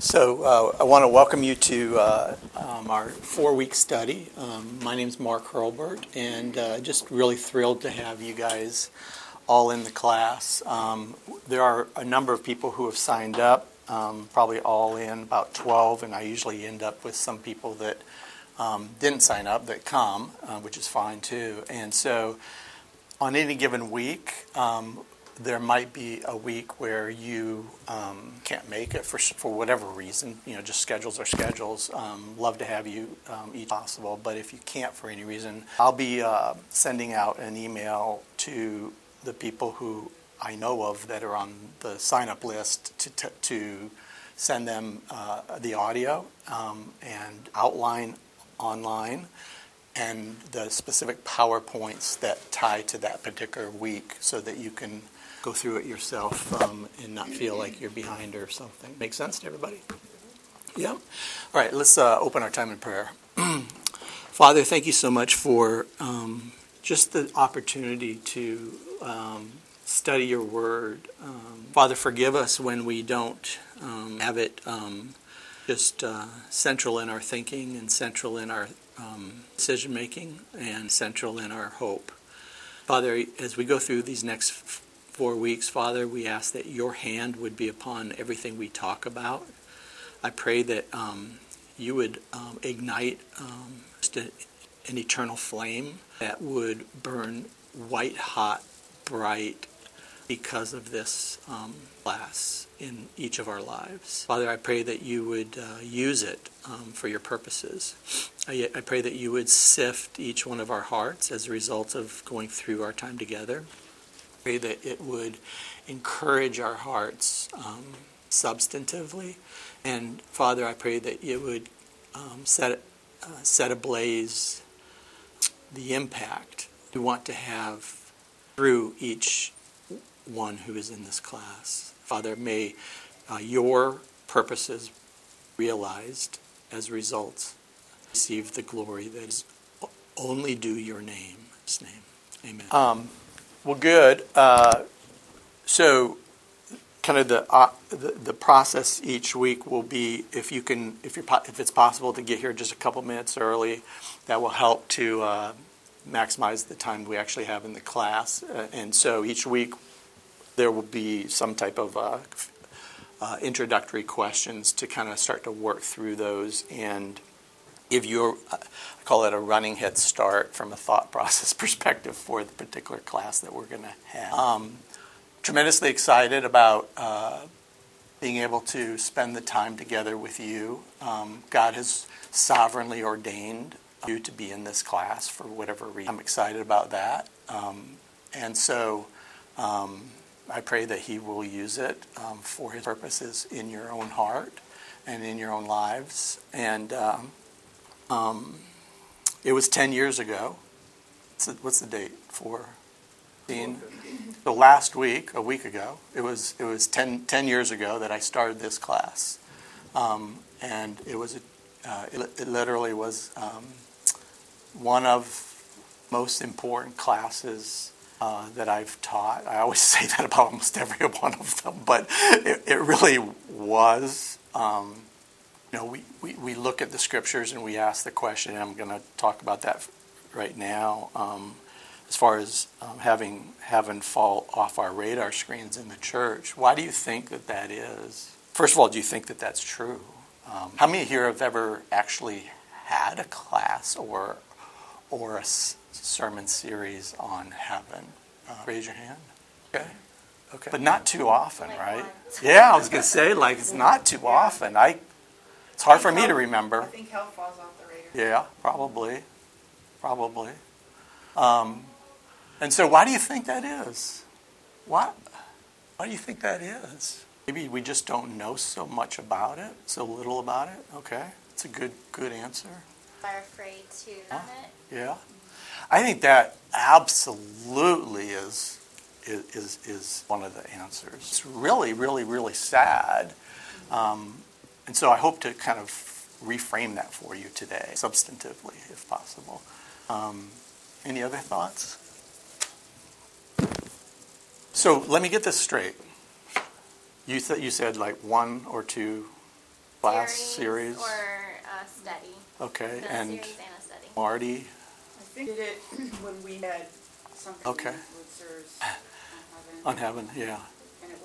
So uh, I want to welcome you to uh, um, our four-week study. Um, my name is Mark Hurlbert, and uh, just really thrilled to have you guys all in the class. Um, there are a number of people who have signed up, um, probably all in, about 12, and I usually end up with some people that um, didn't sign up that come, uh, which is fine too. And so on any given week, um, there might be a week where you um, can't make it for for whatever reason. You know, just schedules are schedules. Um, love to have you um, each possible, but if you can't for any reason, I'll be uh, sending out an email to the people who I know of that are on the sign up list to to, to send them uh, the audio um, and outline online and the specific PowerPoints that tie to that particular week so that you can go through it yourself um, and not feel like you're behind or something. Make sense to everybody? Yeah? All right, let's uh, open our time in prayer. Father, thank you so much for um, just the opportunity to um, study your word. Um, Father, forgive us when we don't um, have it um, just uh, central in our thinking and central in our decision making and central in our hope. Father, as we go through these next four weeks, Father, we ask that your hand would be upon everything we talk about. I pray that um, you would um, ignite um, a, an eternal flame that would burn white hot, bright because of this um, class in each of our lives. Father, I pray that you would uh, use it um, for your purposes. I, I pray that you would sift each one of our hearts as a result of going through our time together pray that it would encourage our hearts um, substantively. And Father, I pray that it would um, set, uh, set ablaze the impact we want to have through each one who is in this class. Father, may uh, your purposes realized as results receive the glory that is only due your name. His name. Amen. Um, well, good. Uh, so, kind of the, uh, the, the process each week will be if you can, if you if it's possible to get here just a couple minutes early, that will help to uh, maximize the time we actually have in the class. Uh, and so each week there will be some type of uh, uh, introductory questions to kind of start to work through those and give you, a, I call it a running head start from a thought process perspective for the particular class that we're going to have. Um, tremendously excited about uh, being able to spend the time together with you. Um, God has sovereignly ordained you to be in this class for whatever reason. I'm excited about that. Um, and so um, I pray that He will use it um, for His purposes in your own heart and in your own lives. And um, it was 10 years ago. What's the, what's the date? For the last week, a week ago, it was it was 10, 10 years ago that I started this class, um, and it was uh, it, it, literally was um, one of most important classes uh, that I've taught. I always say that about almost every one of them, but it, it really was. Um, you know, we, we, we look at the scriptures and we ask the question, and I'm going to talk about that right now, um, as far as um, having heaven fall off our radar screens in the church. Why do you think that that is? First of all, do you think that that's true? Um, how many here have ever actually had a class or, or a s- sermon series on heaven? Uh, raise your hand. Okay. Okay. But not too often, right? Yeah, I was going to say, like, it's not too often. I it's hard for me to remember. I think health falls off the radar. Yeah, probably. Probably. Um, and so, why do you think that is? Why, why do you think that is? Maybe we just don't know so much about it, so little about it. Okay, it's a good good answer. Are afraid to huh? it. Yeah, I think that absolutely is is is one of the answers. It's really, really, really sad. Um, and so I hope to kind of reframe that for you today, substantively, if possible. Um, any other thoughts? So let me get this straight. You, th- you said like one or two class series? Or a study. Okay, A and series and a study. Marty, I think we did it when we had something Okay. with sirs on heaven. on heaven, yeah.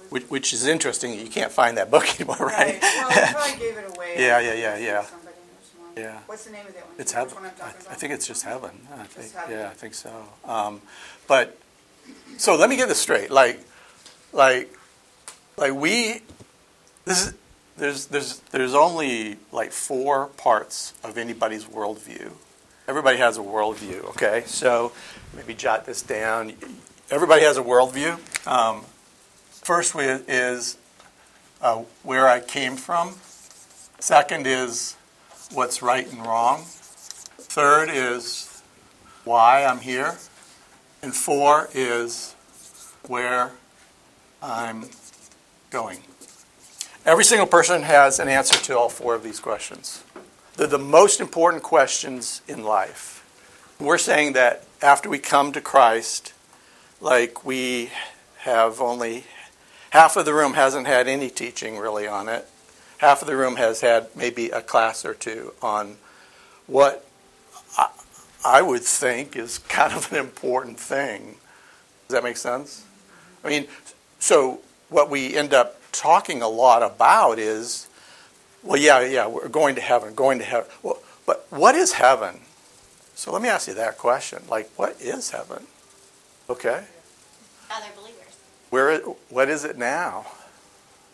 And it was- Which, which is interesting, you can't find that book anymore, right? Well, we probably gave it away. Yeah, yeah, yeah, yeah. Somebody knows one. Yeah. What's the name of that one? It's Do you know heaven. one I, I think it's just heaven. I think, heaven. yeah, I think so. Um, but so let me get this straight. Like, like, like we. This is there's there's there's only like four parts of anybody's worldview. Everybody has a worldview. Okay, so maybe jot this down. Everybody has a worldview. Um, first is uh, where I came from. Second is what's right and wrong. Third is why I'm here. And four is where I'm going. Every single person has an answer to all four of these questions. They're the most important questions in life. We're saying that after we come to Christ, like we have only half of the room hasn't had any teaching really on it. Half of the room has had maybe a class or two on what I, I would think is kind of an important thing. Does that make sense? I mean, so what we end up talking a lot about is, well, yeah, yeah, we're going to heaven, going to heaven. Well, but what is heaven? So let me ask you that question. Like, what is heaven? Okay. Other believers. Where, it- what is it now?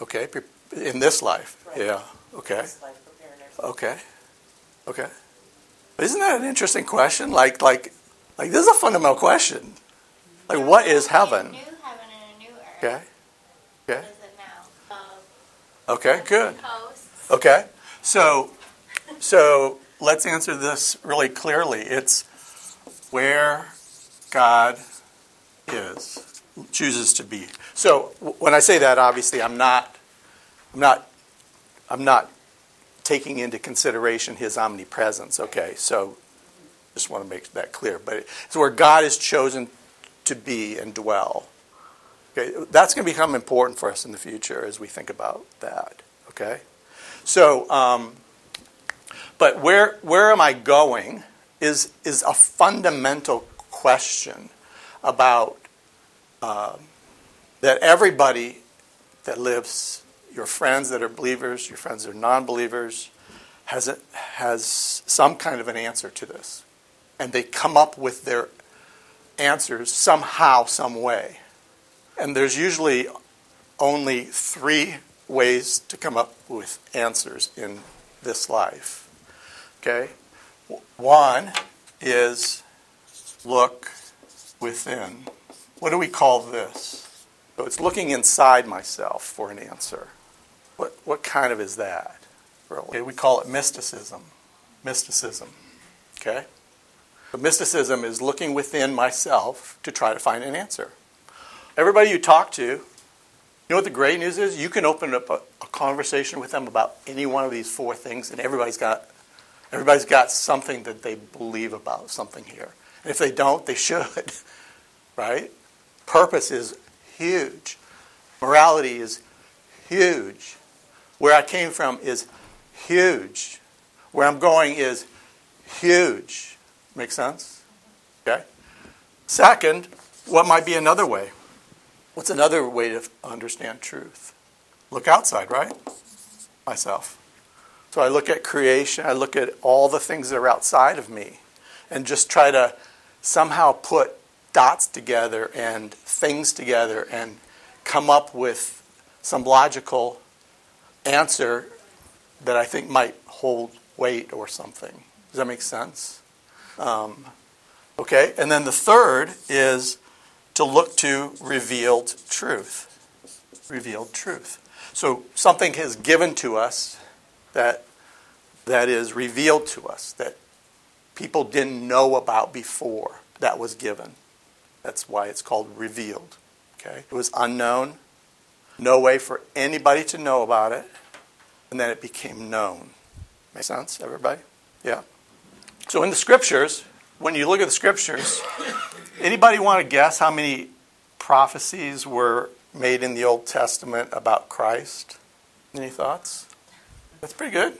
Okay, in this life. Right. Yeah. Okay. Life. Okay. Okay. Isn't that an interesting question? Like, like, like this is a fundamental question. Like, what is A heaven? new heaven and a new earth. Okay. Okay. is it now? Of Okay. Good. Okay. So, so let's answer this really clearly. It's where God is, chooses to be. So when I say that, obviously, I'm not, I'm not, I'm not taking into consideration His omnipresence. Okay. So, just want to make that clear. But it's where God has chosen to be and dwell. Okay, that's going to become important for us in the future as we think about that. Okay, so, um, but where where am I going is is a fundamental question about um, that everybody that lives, your friends that are believers, your friends that are non-believers, has a, has some kind of an answer to this, and they come up with their answers somehow, some way. And there's usually only three ways to come up with answers in this life. Okay? One is look within. What do we call this? So it's looking inside myself for an answer. What, what kind of is that? Really? Okay, we call it mysticism. Mysticism. Okay? But mysticism is looking within myself to try to find an answer. Everybody you talk to, you know what the great news is? You can open up a, a conversation with them about any one of these four things, and everybody's got everybody's got something that they believe about something here. And if they don't, they should. Right? Purpose is huge. Morality is huge. Where I came from is huge. Where I'm going is huge. Make sense? Okay? Second, what might be another way? What's another way to understand truth? Look outside, right? Myself. So I look at creation, I look at all the things that are outside of me, and just try to somehow put dots together and things together and come up with some logical answer that I think might hold weight or something. Does that make sense? Um, okay, and then the third is to look to revealed truth. Revealed truth. So something is given to us that that is revealed to us that people didn't know about before that was given. That's why it's called revealed. Okay? It was unknown, no way for anybody to know about it, and then it became known. Make sense, everybody? Yeah. So in the scriptures, when you look at the scriptures, anybody want to guess how many prophecies were made in the Old Testament about Christ? Any thoughts? That's pretty good.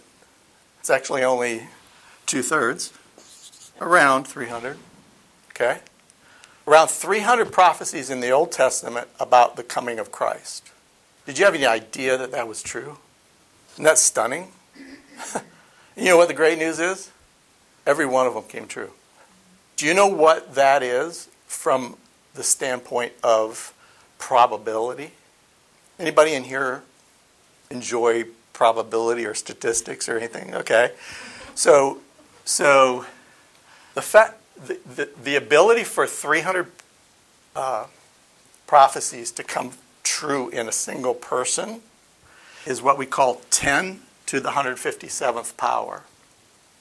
It's actually only two thirds, around 300. Okay? Around 300 prophecies in the Old Testament about the coming of Christ. Did you have any idea that that was true? Isn't that stunning? you know what the great news is? Every one of them came true. Do you know what that is from the standpoint of probability? Anybody in here enjoy probability or statistics or anything? Okay. So, so the fact, the, the, the ability for 300 uh, prophecies to come true in a single person is what we call 10 to the 157th power.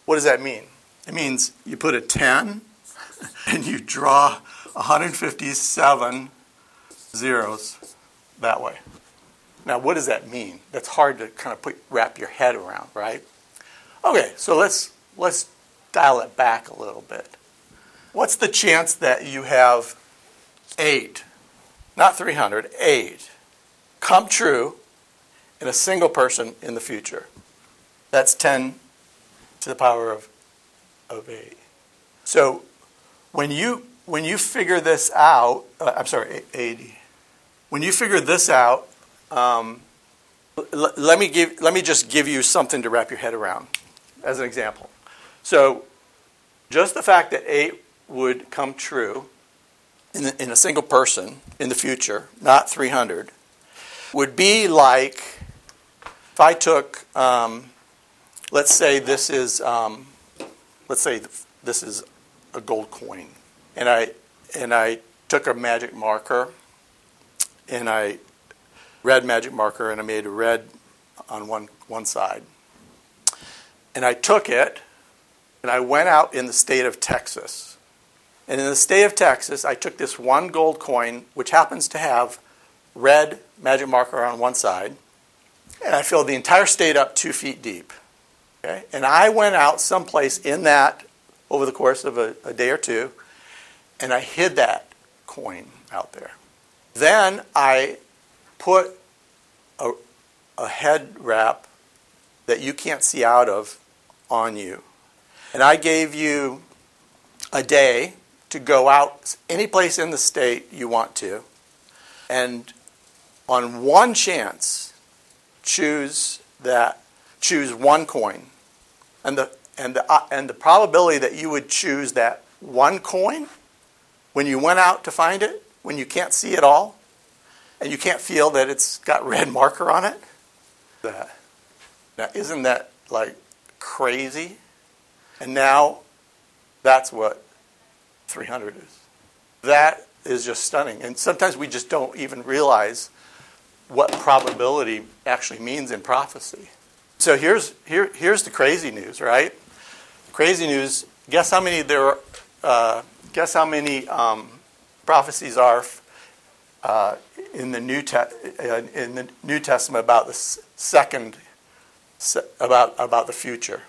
What does that mean? It means you put a 10 and you draw 157 zeros that way. Now, what does that mean? That's hard to kind of put, wrap your head around, right? Okay, so let's let's dial it back a little bit. What's the chance that you have eight, not 300, eight, come true in a single person in the future? That's 10 to the power of, of 8. So when you when you figure this out, uh, I'm sorry, 80. When you figure this out, um, l- let me give let me just give you something to wrap your head around, as an example. So, just the fact that eight would come true in, the, in a single person in the future, not 300, would be like if I took, um, let's say this is, um, let's say this is a gold coin, and I and I took a magic marker, and I red magic marker, and I made a red on one one side, and I took it, and I went out in the state of Texas, and in the state of Texas, I took this one gold coin, which happens to have red magic marker on one side, and I filled the entire state up two feet deep. Okay? And I went out someplace in that over the course of a, a day or two, and I hid that coin out there. Then I put a, a head wrap that you can't see out of on you. And I gave you a day to go out any place in the state you want to. And on one chance, choose that choose one coin. And the and the uh, and the probability that you would choose that one coin when you went out to find it, when you can't see it all, and you can't feel that it's got red marker on it. That now isn't that like crazy? And now that's what 300 is. That is just stunning. And sometimes we just don't even realize what probability actually means in prophecy. So here's here here's the crazy news, right? Crazy news. Guess how many there? Are, uh, guess how many um, prophecies are uh, in the New Te- in the New Testament about the second about about the future,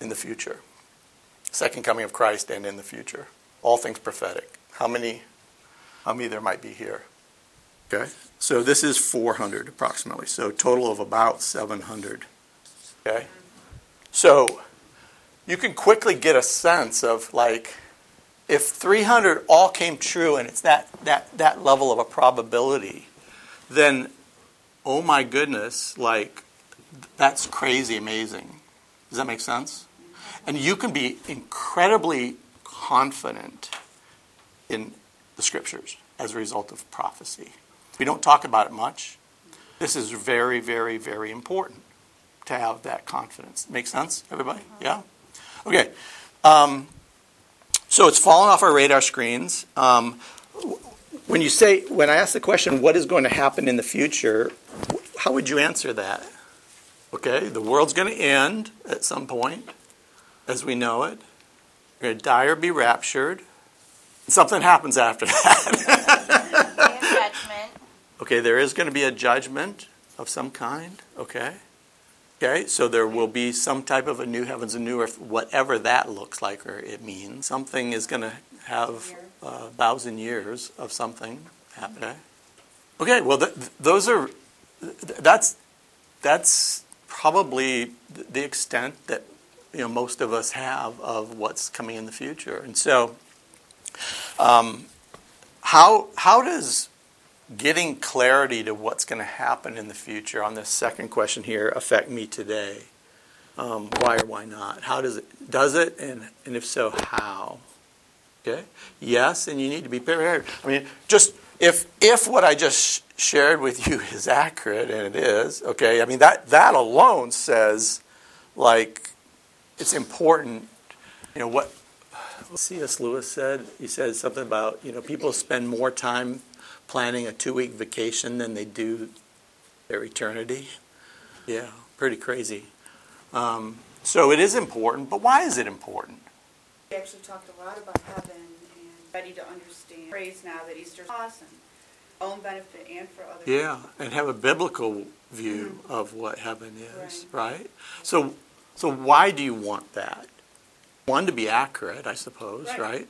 in the future, second coming of Christ, and in the future. All things prophetic. How many? How many there might be here? Okay, so this is 400 approximately. So total of about 700. Okay, so you can quickly get a sense of like if 300 all came true and it's that, that, that level of a probability, then oh my goodness, like that's crazy amazing. Does that make sense? And you can be incredibly confident in the scriptures as a result of prophecy. We don't talk about it much. This is very, very, very important to have that confidence. Make sense, everybody? Yeah? Okay. Um, so it's fallen off our radar screens. Um, when you say, when I ask the question, what is going to happen in the future, how would you answer that? Okay, the world's going to end at some point, as we know it. You're going to die or be raptured. Something happens after that. judgment. okay, there is going to be a judgment of some kind. Okay. Okay, so there will be some type of a new heavens and new earth, whatever that looks like or it means. Something is going to have a thousand uh, years of something happen. Okay, well, th- those are that's that's probably th- the extent that you know most of us have of what's coming in the future. And so, um, how how does getting clarity to what's going to happen in the future on this second question here affect me today? Um, why or why not? How does it does it, and and if so, how? Okay. Yes, and you need to be prepared. I mean, just if if what I just sh- shared with you is accurate, and it is, okay. I mean that that alone says, like, it's important. You know what C.S. Lewis said. He said something about you know people spend more time planning a two week vacation than they do their eternity. Yeah, pretty crazy. Um, so it is important, but why is it important? We actually talked a lot about heaven and ready to understand. Praise now that Easter's awesome, own benefit and for others. Yeah, and have a biblical view of what heaven is, right? So, so why do you want that? One to be accurate, I suppose, Right. right?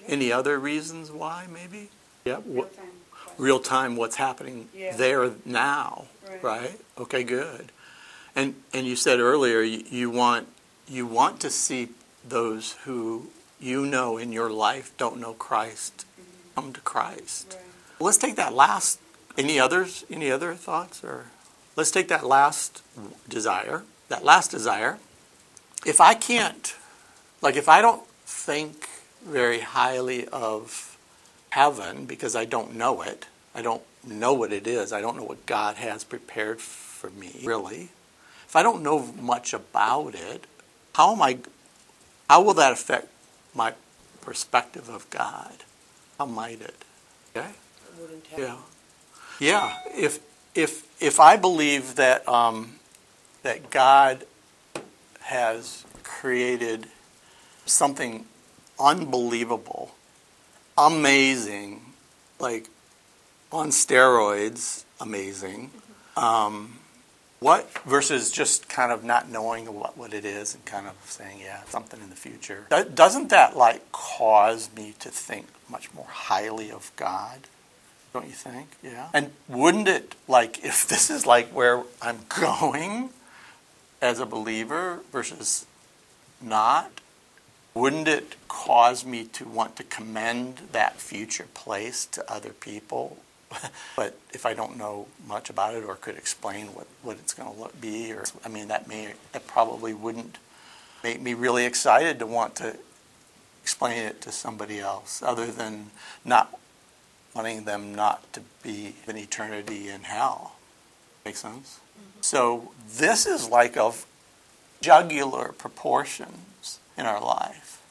Yeah. Any other reasons why, maybe? Yeah, Real time real time, what's happening Yeah. there now, Right. right? Okay, good. And and you said earlier you, you want you want to see those who you know in your life don't know Christ mm-hmm. come to Christ. Right. Let's take that last. Any others? Any other thoughts? Or let's take that last desire. That last desire. If I can't, like, if I don't think very highly of heaven because I don't know it, I don't know what it is. I don't know what God has prepared for me. Really, if I don't know much about it, how am I? How will that affect my perspective of God? How might it? Okay. Yeah, yeah. If if if I believe that um, that God has created something unbelievable, amazing, like on steroids, amazing. Um, what versus just kind of not knowing what, what it is and kind of saying, yeah, something in the future. Do- Doesn't that like cause me to think much more highly of God? Don't you think? Yeah. And wouldn't it like if this is like where I'm going as a believer versus not, wouldn't it cause me to want to commend that future place to other people? but if I don't know much about it or could explain what, what it's going to be, or I mean, that may that probably wouldn't make me really excited to want to explain it to somebody else, other than not wanting them not to be an eternity in hell. Make sense? So this is like of jugular proportions in our life.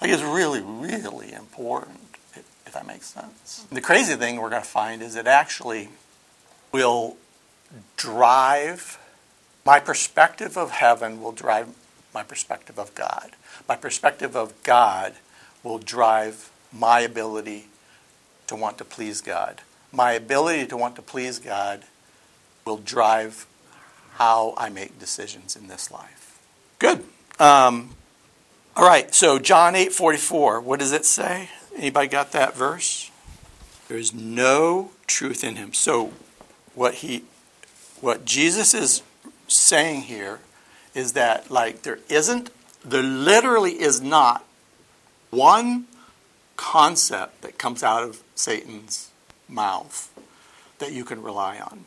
Like it's really, really important, if, if that makes sense. The crazy thing we're going to find is it actually will drive my perspective of heaven will drive my perspective of God. My perspective of God will drive my ability to want to please God. My ability to want to please God will drive how I make decisions in this life. Good. Um, all right. So John eight forty four. What does it say? Anybody got that verse? There is no truth in him. So what he, what Jesus is saying here, is that like there isn't, there literally is not one concept that comes out of Satan's mouth that you can rely on.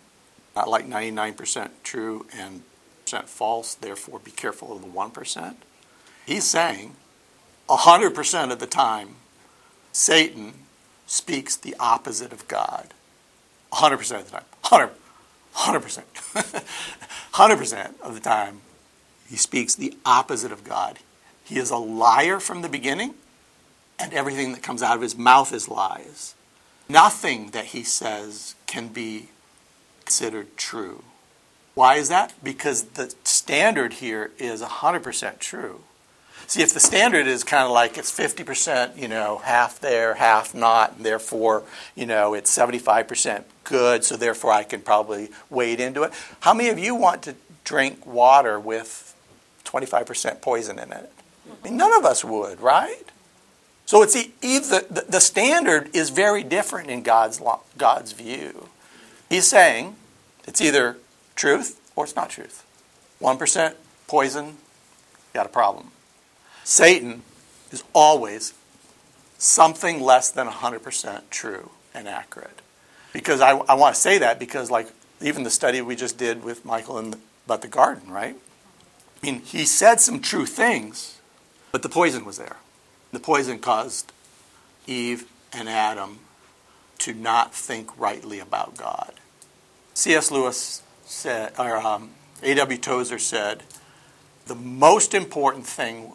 Not like 99% true and percent false, therefore be careful of the 1%. He's saying 100% of the time, Satan speaks the opposite of God. 100% of the time. 100, 100%. 100% of the time, he speaks the opposite of God. He is a liar from the beginning, and everything that comes out of his mouth is lies. Nothing that he says can be considered true. Why is that? Because the standard here is 100% true. See, if the standard is kind of like it's 50%, you know, half there, half not, and therefore, you know, it's 75% good, so therefore I can probably wade into it. How many of you want to drink water with 25% poison in it? I mean, none of us would, right? So it's either the, the standard is very different in God's God's view. He's saying it's either truth or it's not truth. 1% poison, you got a problem. Satan is always something less than 100% true and accurate. Because I, I want to say that because, like, even the study we just did with Michael the, about the garden, right? I mean, he said some true things, but the poison was there. The poison caused Eve and Adam to not think rightly about God. C.S. Lewis said, or um, A.W. Tozer said, the most important thing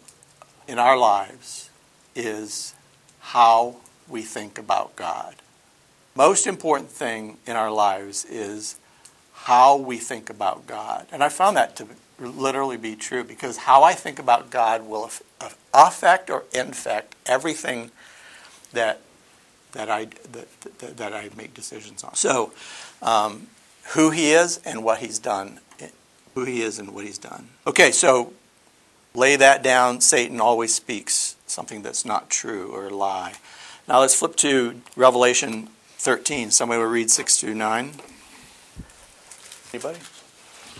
in our lives is how we think about God. Most important thing in our lives is how we think about God. And I found that to literally be true because how I think about God will affect or infect everything that that I that, that, that I make decisions on. So, um, who He is and what He's done, who He is and what He's done. Okay, so lay that down. Satan always speaks something that's not true or a lie. Now let's flip to Revelation 13. Somebody will read 6 through 9. Anybody?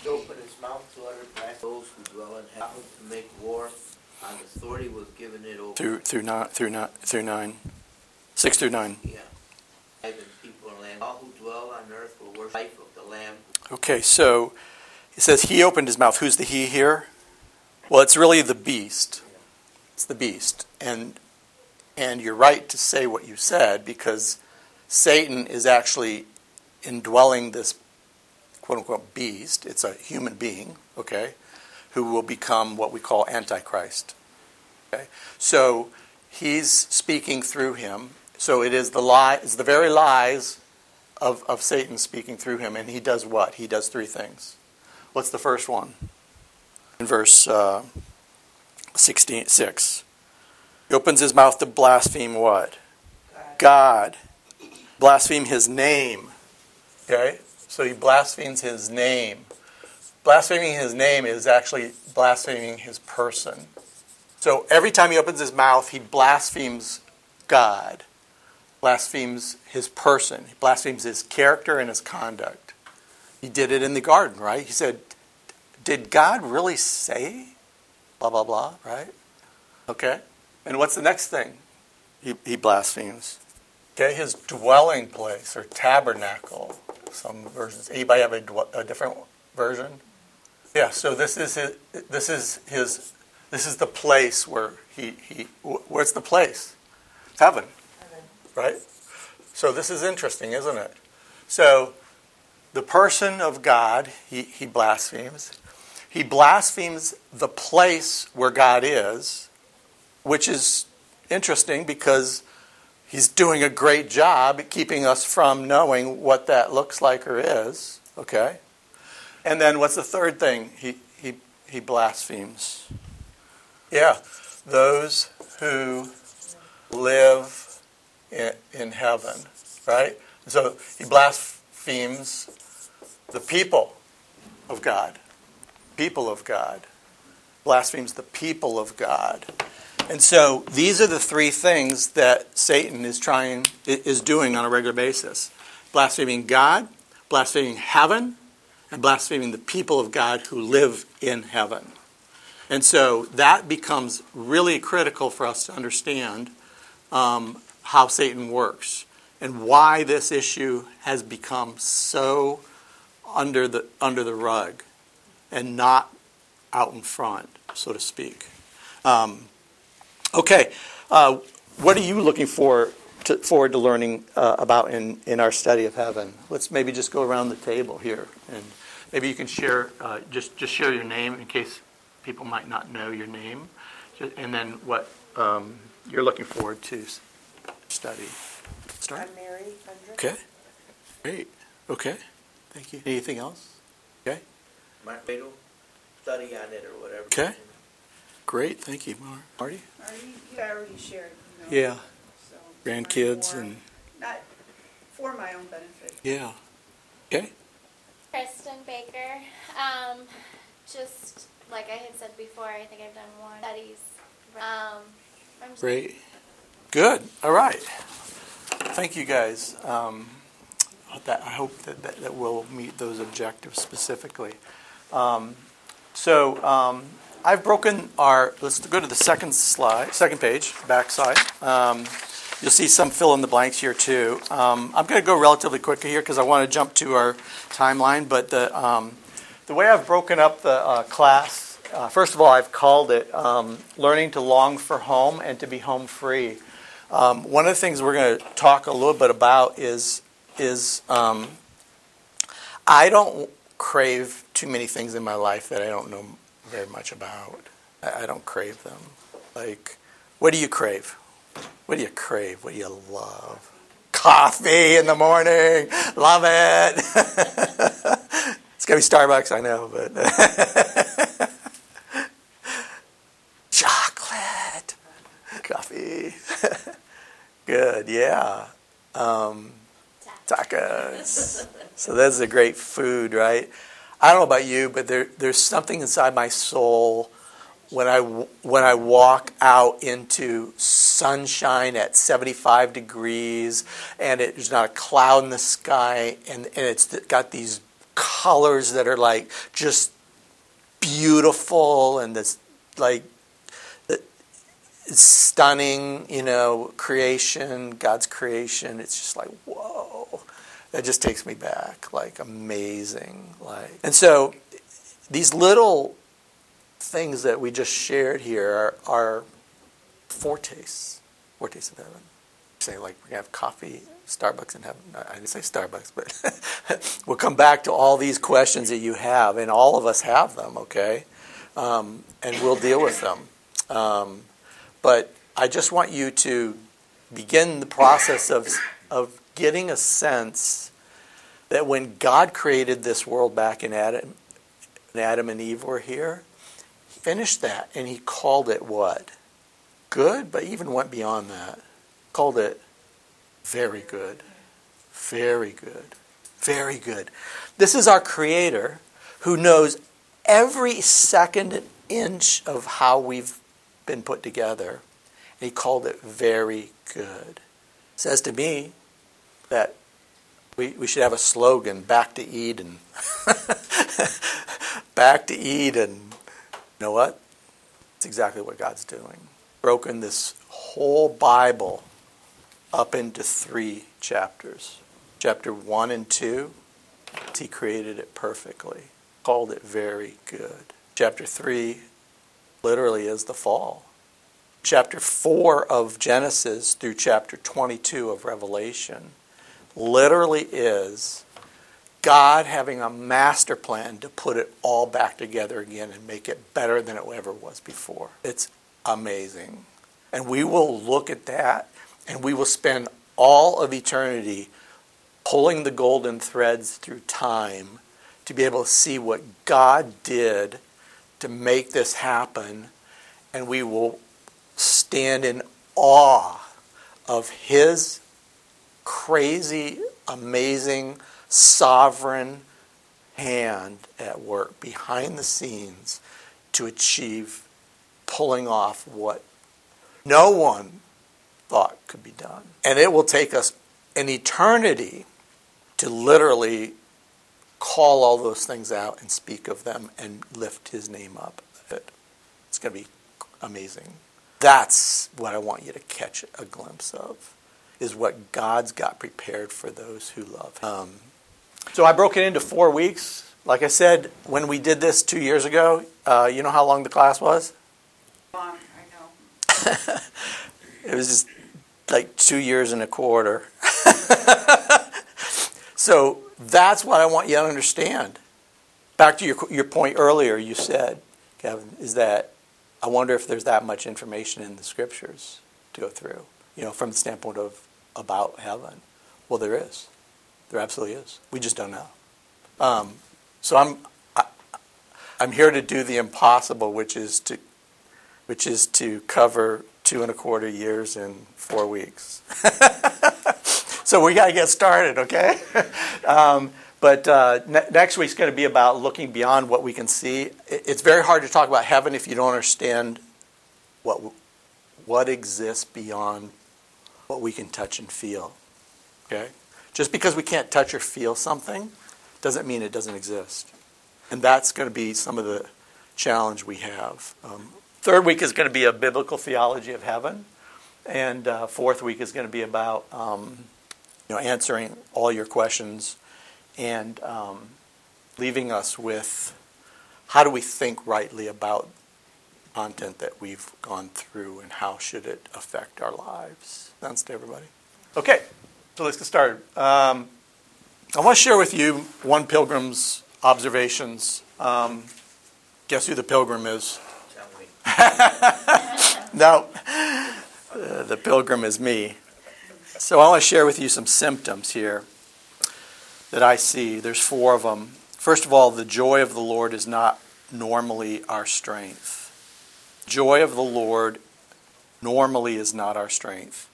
He opened his mouth to utter blast those who dwell in heaven to make war, and authority was given it over. Through through nine through nine through nine. Six through nine. Yeah. Heaven, people and land, all who dwell on earth will worship life of the Lamb. Okay, so it says he opened his mouth. Who's the he here? Well, it's really the beast. It's the beast. And and you're right to say what you said because Satan is actually indwelling this quote unquote beast. It's a human being, okay, who will become what we call Antichrist. Okay? So he's speaking through him. So it is the lie, it's the very lies of, of Satan speaking through him. And he does what? He does three things. What's the first one? In verse uh, 16, 6. He opens his mouth to blaspheme what? God. Blaspheme his name. Okay? So he blasphemes his name. Blaspheming his name is actually blaspheming his person. So every time he opens his mouth, he blasphemes God, blasphemes his person, he blasphemes his character and his conduct. He did it in the garden, right? He said, Did God really say blah, blah, blah, right? Okay. And what's the next thing he, he blasphemes? Okay, his dwelling place or tabernacle some versions. Anybody have a, a different version? Yeah. So this is his. This is his. This is the place where he he. Where's the place? Heaven. Right. So this is interesting, isn't it? So the person of God, he, he blasphemes. He blasphemes the place where God is, which is interesting because He's doing a great job at keeping us from knowing what that looks like or is. Okay? And then what's the third thing he, he, he blasphemes? Yeah, those who live in, heaven, right? So he blasphemes the people of God. People of God. Blasphemes the people of God. And so these are the three things that Satan is trying is doing on a regular basis. Blaspheming God, blaspheming heaven, and blaspheming the people of God who live in heaven. And so that becomes really critical for us to understand um, how Satan works and why this issue has become so under the under the rug and not out in front, so to speak. Um, Okay, uh, what are you looking for to, forward to learning uh, about in, in our study of heaven? Let's maybe just go around the table here, and maybe you can share uh, just just share your name in case people might not know your name, and then what um, you're looking forward to study. Start. I'm Mary Okay, great. Okay, thank you. Anything else? Okay. My fatal study on it or whatever. Okay. Great, thank you, Marty. Marty, you already shared, you know. Yeah, so grandkids more- and, Not for my own benefit. yeah. Okay, Kristen Baker. Um, just like I had said before, I think I've done one studies. Um, I'm just great. Good, all right. Thank you, guys. Um, that, I hope that, that, that we'll meet those objectives specifically. Um, So um, I've broken our. Let's go to the second slide, second page, back side. Um, you'll see some fill in the blanks here too. Um, I'm going to go relatively quickly here because I want to jump to our timeline. But the um, the way I've broken up the uh, class, uh, first of all, I've called it "Learning to Long for Home and to Be Home Free." Um, one of the things we're going to talk a little bit about is is um, I don't crave too many things in my life that I don't know very much about. I, I don't crave them. Like, what do you crave? What do you crave? What do you love? Coffee in the morning. Love it. it's going to be Starbucks, I know, but. Chocolate. Coffee. Good, yeah. Um, tacos. So that's a great food, right? I don't know about you, but there, there's something inside my soul when I when I walk out into sunshine at 75 degrees and it, there's not a cloud in the sky and, and it's got these colors that are like just beautiful and this like stunning, you know, creation, God's creation. It's just like whoa. That just takes me back like amazing like. And so these little things that we just shared here are, are foretastes foretastes of heaven. Say like we're to have coffee starbucks in heaven. I didn't say starbucks but we'll come back to all these questions that you have and all of us have them okay? Um, and we'll deal with them. Um, but i just want you to begin the process of, of getting a sense that when God created this world back in Adam, Adam and Eve were here, he finished that and he called it what? Good, but even went beyond that. Called it very good. Very good. Very good. This is our Creator who knows every second inch of how we've been put together. And he called it very good. Says to me, that we, we should have a slogan back to Eden. back to Eden. You know what? It's exactly what God's doing. Broken this whole Bible up into three chapters. Chapter 1 and 2, He created it perfectly, called it very good. Chapter 3 literally is the fall. Chapter 4 of Genesis through chapter 22 of Revelation literally is God having a master plan to put it all back together again and make it better than it ever was before. It's amazing. And we will look at that and we will spend all of eternity pulling the golden threads through time to be able to see what God did to make this happen. And we will stand in awe of His crazy, amazing, sovereign hand at work behind the scenes to achieve pulling off what no one thought could be done. And it will take us an eternity to literally call all those things out and speak of them and lift his name up. It's going to be amazing. That's what I want you to catch a glimpse of is what God's got prepared for those who love Him. Um, so I broke it into four weeks. Like I said, when we did this two years ago, uh, you know how long the class was? Long, I know. it was just like two years and a quarter. so that's what I want you to understand. Back to your, your point earlier, you said, Kevin, is that I wonder if there's that much information in the scriptures to go through, you know, from the standpoint of about heaven? Well, there is. There absolutely is. We just don't know. Um, so I'm I, I'm here to do the impossible, which is to which is to cover two and a quarter years in four weeks. so we got to get started, okay? um, but uh, ne- next week's going to be about looking beyond what we can see. It's very hard to talk about heaven if you don't understand what what exists beyond what we can touch and feel. Okay? Just because we can't touch or feel something doesn't mean it doesn't exist. And that's going to be some of the challenge we have. Um, third week is going to be a biblical theology of heaven, and uh, fourth week is going to be about um, you know answering all your questions and um, leaving us with how do we think rightly about content that we've gone through and how should it affect our lives. Thanks to everybody. Okay, so let's get started. Um, I want to share with you one pilgrim's observations. Um, guess who the pilgrim is? No, uh, the pilgrim is me. So I want to share with you some symptoms here that I see. There's four of them. First of all, the joy of the Lord is not normally our strength. Joy of the Lord normally is not our strength.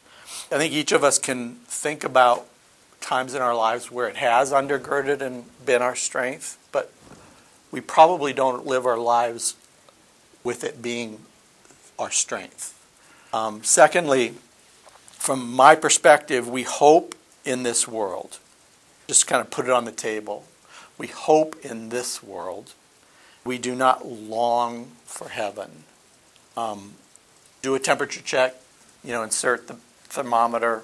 I think each of us can think about times in our lives where it has undergirded and been our strength, but we probably don't live our lives with it being our strength. Um, secondly, from my perspective, we hope in this world. Just kind of put it on the table. We hope in this world. We do not long for heaven. Um, do a temperature check, you know, insert the thermometer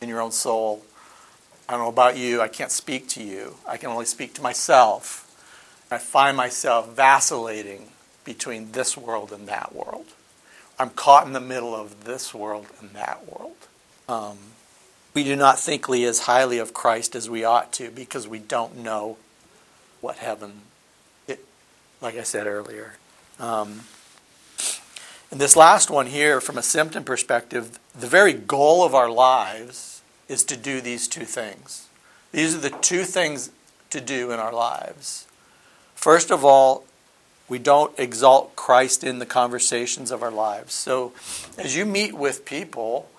in your own soul. I don't know about you, I can't speak to you. I can only speak to myself. I find myself vacillating between this world and that world. I'm caught in the middle of this world and that world. Um, we do not think as highly of Christ as we ought to because we don't know what heaven, it, like I said earlier. Um, and this last one here, from a symptom perspective, the very goal of our lives is to do these two things. These are the two things to do in our lives. First of all, we don't exalt Christ in the conversations of our lives. So, as you meet with people,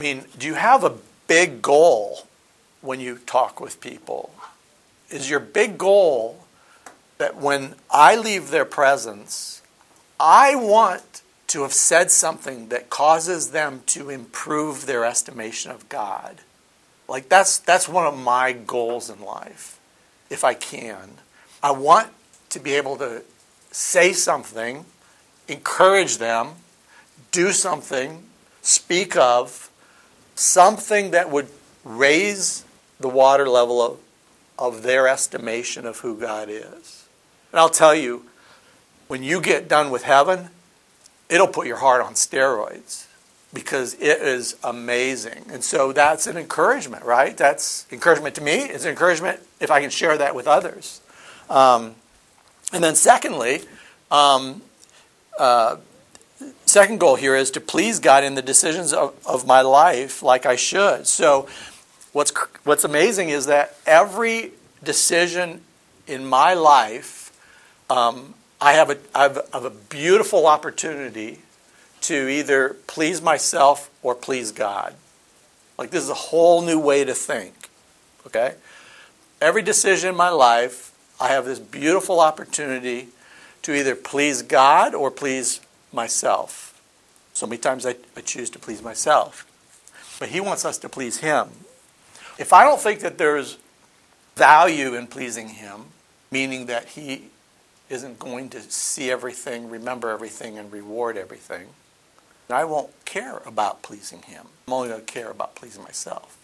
I mean, do you have a big goal when you talk with people? Is your big goal that when I leave their presence, I want to have said something that causes them to improve their estimation of God? Like that's that's one of my goals in life, if I can. I want to be able to say something, encourage them, do something, speak of something that would raise the water level of, of their estimation of who God is. And I'll tell you, when you get done with heaven, it'll put your heart on steroids because it is amazing. And so that's an encouragement, right? That's encouragement to me. It's encouragement if I can share that with others. Um, and then, secondly, um, uh, second goal here is to please God in the decisions of, of my life like I should. So, what's, what's amazing is that every decision in my life, um, I, have a, I have a beautiful opportunity to either please myself or please God. Like, this is a whole new way to think. Okay? Every decision in my life, I have this beautiful opportunity to either please God or please myself. So many times I, I choose to please myself. But He wants us to please Him. If I don't think that there's value in pleasing Him, meaning that He isn't going to see everything, remember everything, and reward everything, I won't care about pleasing Him. I'm only going to care about pleasing myself.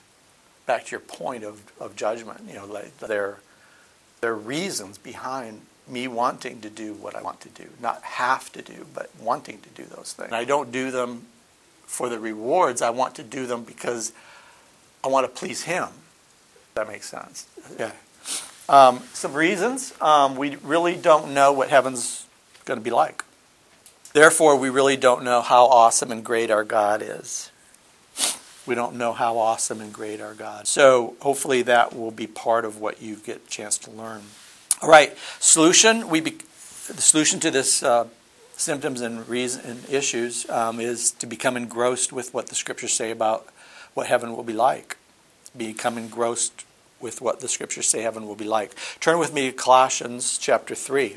Back to your point of, of judgment, you know, like there there are reasons behind me wanting to do what I want to do. Not have to do, but wanting to do those things. And I don't do them for the rewards. I want to do them because I want to please Him. That makes sense. Yeah. Um, some reasons. Um, we really don't know what heaven's going to be like. Therefore, we really don't know how awesome and great our God is. We don't know how awesome and great our God. So hopefully that will be part of what you get a chance to learn. All right, solution. We be, the solution to this uh, symptoms and reason and issues um, is to become engrossed with what the scriptures say about what heaven will be like. Become engrossed with what the scriptures say heaven will be like. Turn with me to Colossians chapter three.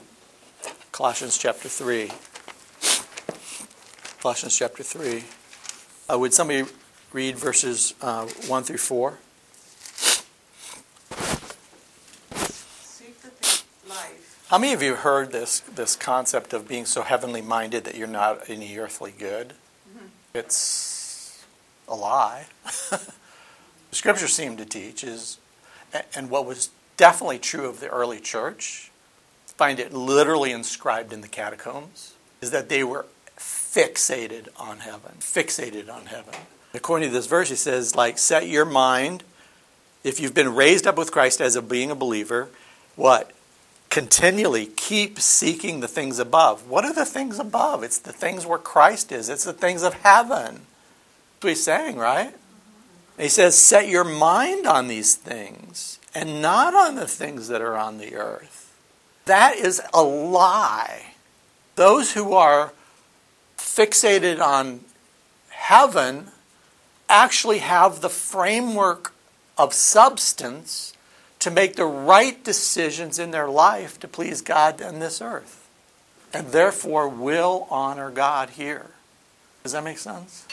Colossians chapter three. Colossians chapter three. Uh, would somebody read verses uh, 1 through 4. Seek the th- life How many of you heard this this concept of being so heavenly minded that you're not any earthly good? It's a lie. the scripture seemed to teach is, and what was definitely true of the early church, find it literally inscribed in the catacombs, is that they were fixated on heaven. Fixated on heaven. According to this verse, he says, like, set your mind, if you've been raised up with Christ as a being a believer, what? Continually keep seeking the things above. What are the things above? It's the things where Christ is. It's the things of heaven. That's what he's saying, right? He says, set your mind on these things and not on the things that are on the earth. That is a lie. Those who are fixated on heaven actually have the framework of substance to make the right decisions in their life to please God on this earth. And therefore will honor God here. Does that make sense?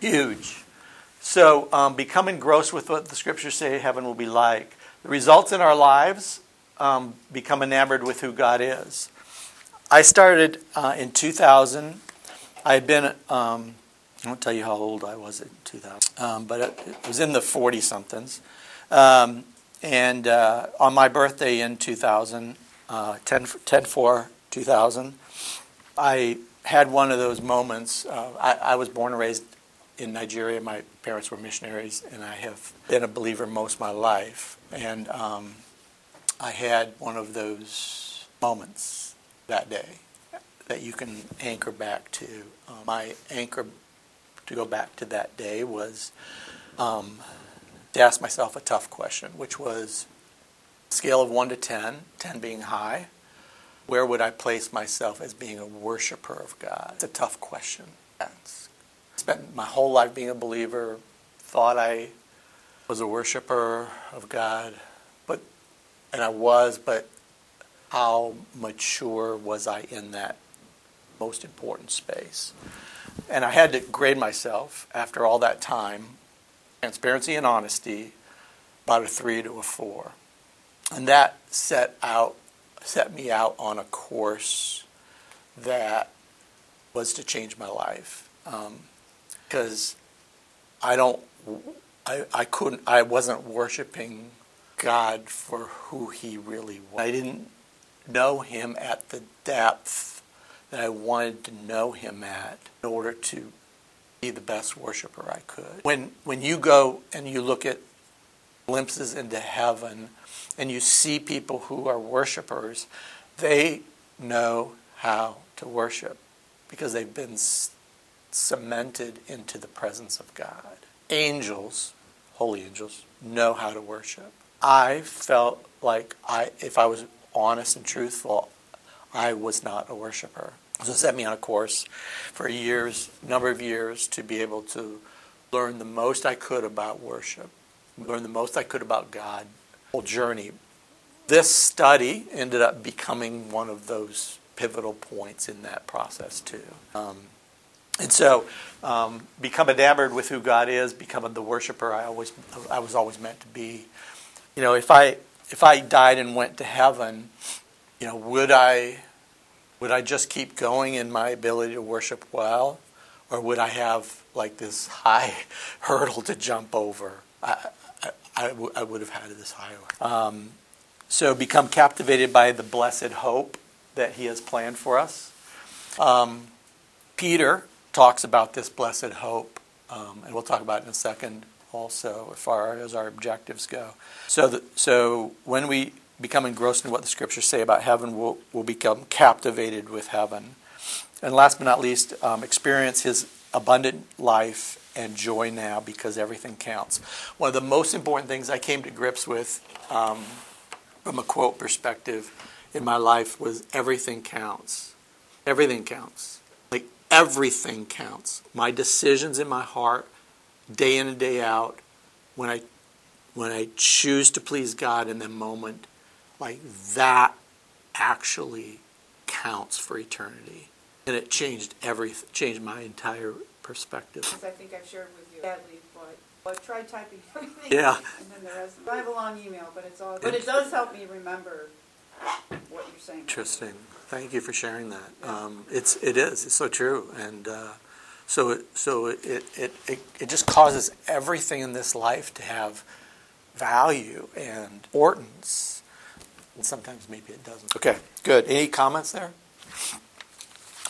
Huge. So, um, become engrossed with what the scriptures say heaven will be like. The results in our lives um, become enamored with who God is. I started uh, in 2000. I had been, um, I won't tell you how old I was in 2000, um, but it, it, was in the 40 somethings. Um, and uh, on my birthday in 2000, uh, 10, 10 4 2000, I had one of those moments. Uh, I, I was born and raised in Nigeria. My parents were missionaries, and I have been a believer most of my life. And um, I had one of those moments that day that you can anchor back to. Um, my anchor to go back to that day was um, to ask myself a tough question, which was scale of 1 to 10, 10 being high, where would I place myself as being a worshiper of God? It's a tough question. I spent my whole life being a believer, thought I was a worshiper of God, but and I was, but how mature was I in that most important space? And I had to grade myself after all that time, transparency and honesty, about a three to a four. And that set out set me out on a course that was to change my life. Because um, I don't I, I couldn't I wasn't worshiping God for who he really was. I didn't know him at the depth that I wanted to know him at in order to be the best worshiper I could. When when you go and you look at glimpses into heaven and you see people who are worshipers, they know how to worship because they've been c- cemented into the presence of God. Angels, holy angels, know how to worship. I felt like I, if I was honest and truthful, I was not a worshiper. So it set me on a course for years, number of years, to be able to learn the most I could about worship, learn the most I could about God, whole journey. This study ended up becoming one of those pivotal points in that process too. Um, and so, um, become enamored with who God is, become the worshiper I always I was always meant to be. You know, if I if I died and went to heaven, you know, would I would I just keep going in my ability to worship well, or would I have like this high hurdle to jump over? I, I, I, w- I would have had this high. Um, so become captivated by the blessed hope that He has planned for us. Um, Peter talks about this blessed hope, um, and we'll talk about it in a second also as far as our objectives go. So, the, so when we become engrossed in what the scriptures say about heaven, we'll, we'll become captivated with heaven. And last but not least, um, experience his abundant life and joy now because everything counts. One of the most important things I came to grips with um, from a quote perspective in my life was everything counts. Everything counts. Like everything counts. My decisions in my heart, day in and day out, when I when I choose to please God in the moment, like that actually counts for eternity. And it changed every changed my entire perspective. Because I think I've shared with you badly, but I tried typing everything. Yeah. And then the rest. I have a long email, but it's all. But it does help me remember what you're saying. Interesting. Thank you for sharing that. Um, it's it is. It's so true. And uh, so it, so it, it it it just causes everything in this life to have value and importance. And sometimes maybe it doesn't. Okay. Good. Any comments there?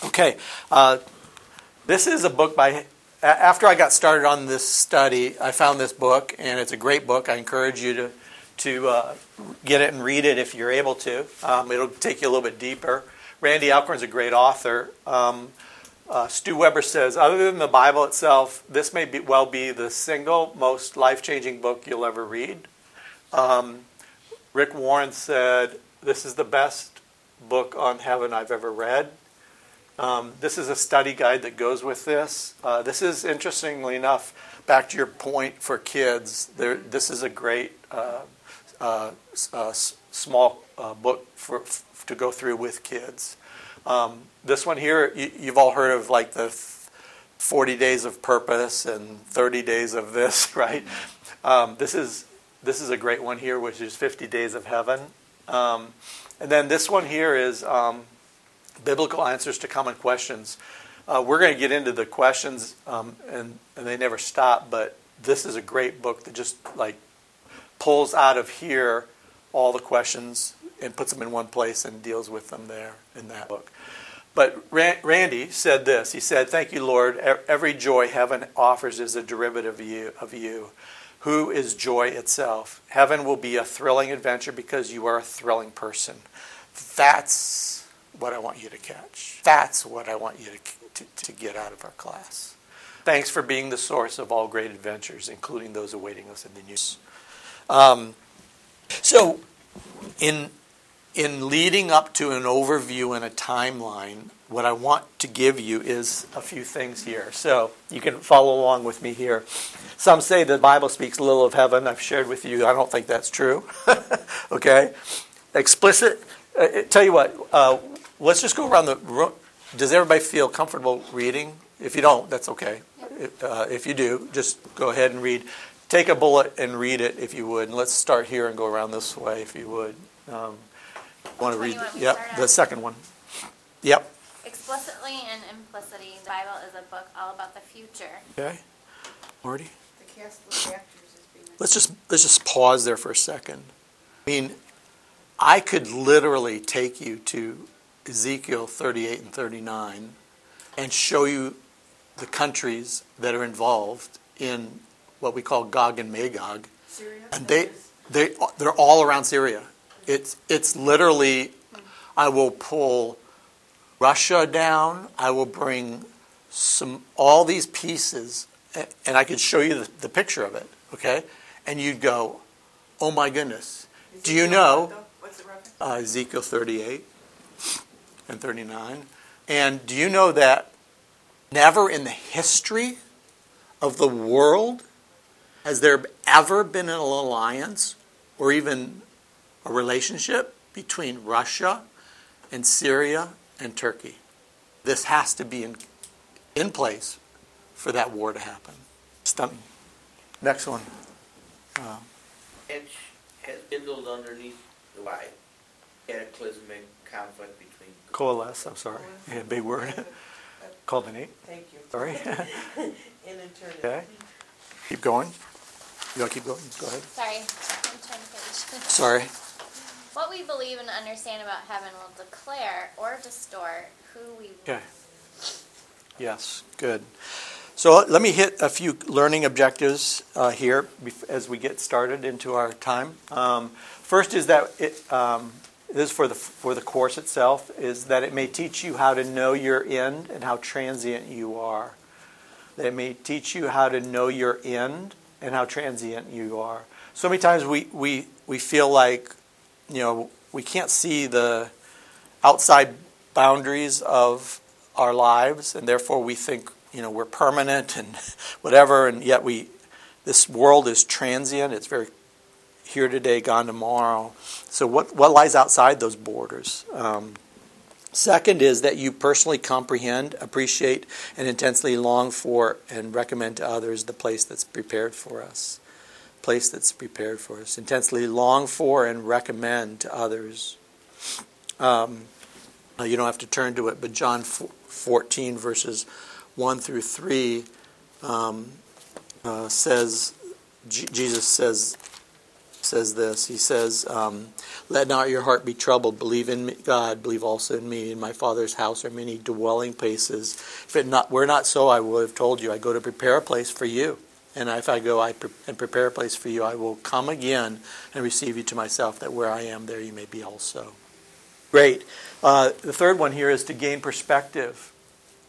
Okay. Uh, this is a book by. After I got started on this study, I found this book, and it's a great book. I encourage you to to uh, get it and read it if you're able to. Um, it'll take you a little bit deeper. Randy Alcorn's a great author. Um, uh, Stu Weber says, other than the Bible itself, this may be, well be the single most life changing book you'll ever read. Um, Rick Warren said, this is the best book on heaven I've ever read. Um, this is a study guide that goes with this. Uh, this is, interestingly enough, back to your point for kids, there, this is a great uh, uh, uh, small uh, book for, f- to go through with kids. Um, this one here, you, you've all heard of like the th- 40 days of purpose and 30 days of this, right? Um, this is this is a great one here, which is 50 days of heaven. Um, and then this one here is um, biblical answers to common questions. Uh, we're going to get into the questions, um, and and they never stop. But this is a great book that just like pulls out of here all the questions and puts them in one place and deals with them there in that book. But Randy said this. He said, "Thank you, Lord. Every joy heaven offers is a derivative of you, of you, who is joy itself. Heaven will be a thrilling adventure because you are a thrilling person. That's what I want you to catch. That's what I want you to, to, to get out of our class. Thanks for being the source of all great adventures, including those awaiting us in the news." Um, so, in in leading up to an overview and a timeline, what I want to give you is a few things here. So you can follow along with me here. Some say the Bible speaks little of heaven. I've shared with you. I don't think that's true. okay, explicit. Uh, tell you what. Uh, let's just go around the room. Does everybody feel comfortable reading? If you don't, that's okay. Uh, if you do, just go ahead and read. Take a bullet and read it if you would. And let's start here and go around this way if you would. Um, want to read? you want me to yep, the on? second one. Yep. Explicitly and implicitly, the Bible is a book all about the future. Okay. Marty, The cast of actors is being. let's just let's just pause there for a second. I mean, I could literally take you to Ezekiel 38 and 39 and show you the countries that are involved in what we call Gog and Magog. Syria? and they they they're all around Syria. It's it's literally, I will pull Russia down. I will bring some all these pieces, and I could show you the, the picture of it. Okay, and you'd go, oh my goodness. Do you know What's the reference? uh, Ezekiel 38 and 39? And do you know that never in the history of the world has there ever been an alliance or even a relationship between Russia and Syria and Turkey? This has to be in, in place for that war to happen. Stunning. Next one. Uh, Edge has kindled underneath the light, cataclysmic conflict between. Coalesce, I'm sorry. Yeah, big word. Culminate. Thank you. Sorry. In eternity. Okay. Keep going. You want to keep going? Go ahead. Sorry, I'm turning the page. Sorry. What we believe and understand about heaven will declare or distort who we Okay. Yes, good. So let me hit a few learning objectives uh, here as we get started into our time. Um, first is that it, um, this is for the for the course itself is that it may teach you how to know your end and how transient you are. That it may teach you how to know your end and how transient you are. So many times we we we feel like you know we can't see the outside boundaries of our lives, and therefore we think you know we're permanent and whatever, and yet we this world is transient. It's very here today, gone tomorrow. So what what lies outside those borders? Um, second is that you personally comprehend, appreciate, and intensely long for and recommend to others the place that's prepared for us. Place that's prepared for us. Intensely long for and recommend to others Um, you don't have to turn to it, but John 14, verses 1 through 3, um, uh, says, Jesus says, says this. He says, um, Let not your heart be troubled. Believe in God, believe also in me. In my Father's house are many dwelling places. If it not, were not so, I would have told you. I go to prepare a place for you. And if I go I pre- and prepare a place for you, I will come again and receive you to myself, that where I am, there you may be also. Great. Uh, the third one here is to gain perspective.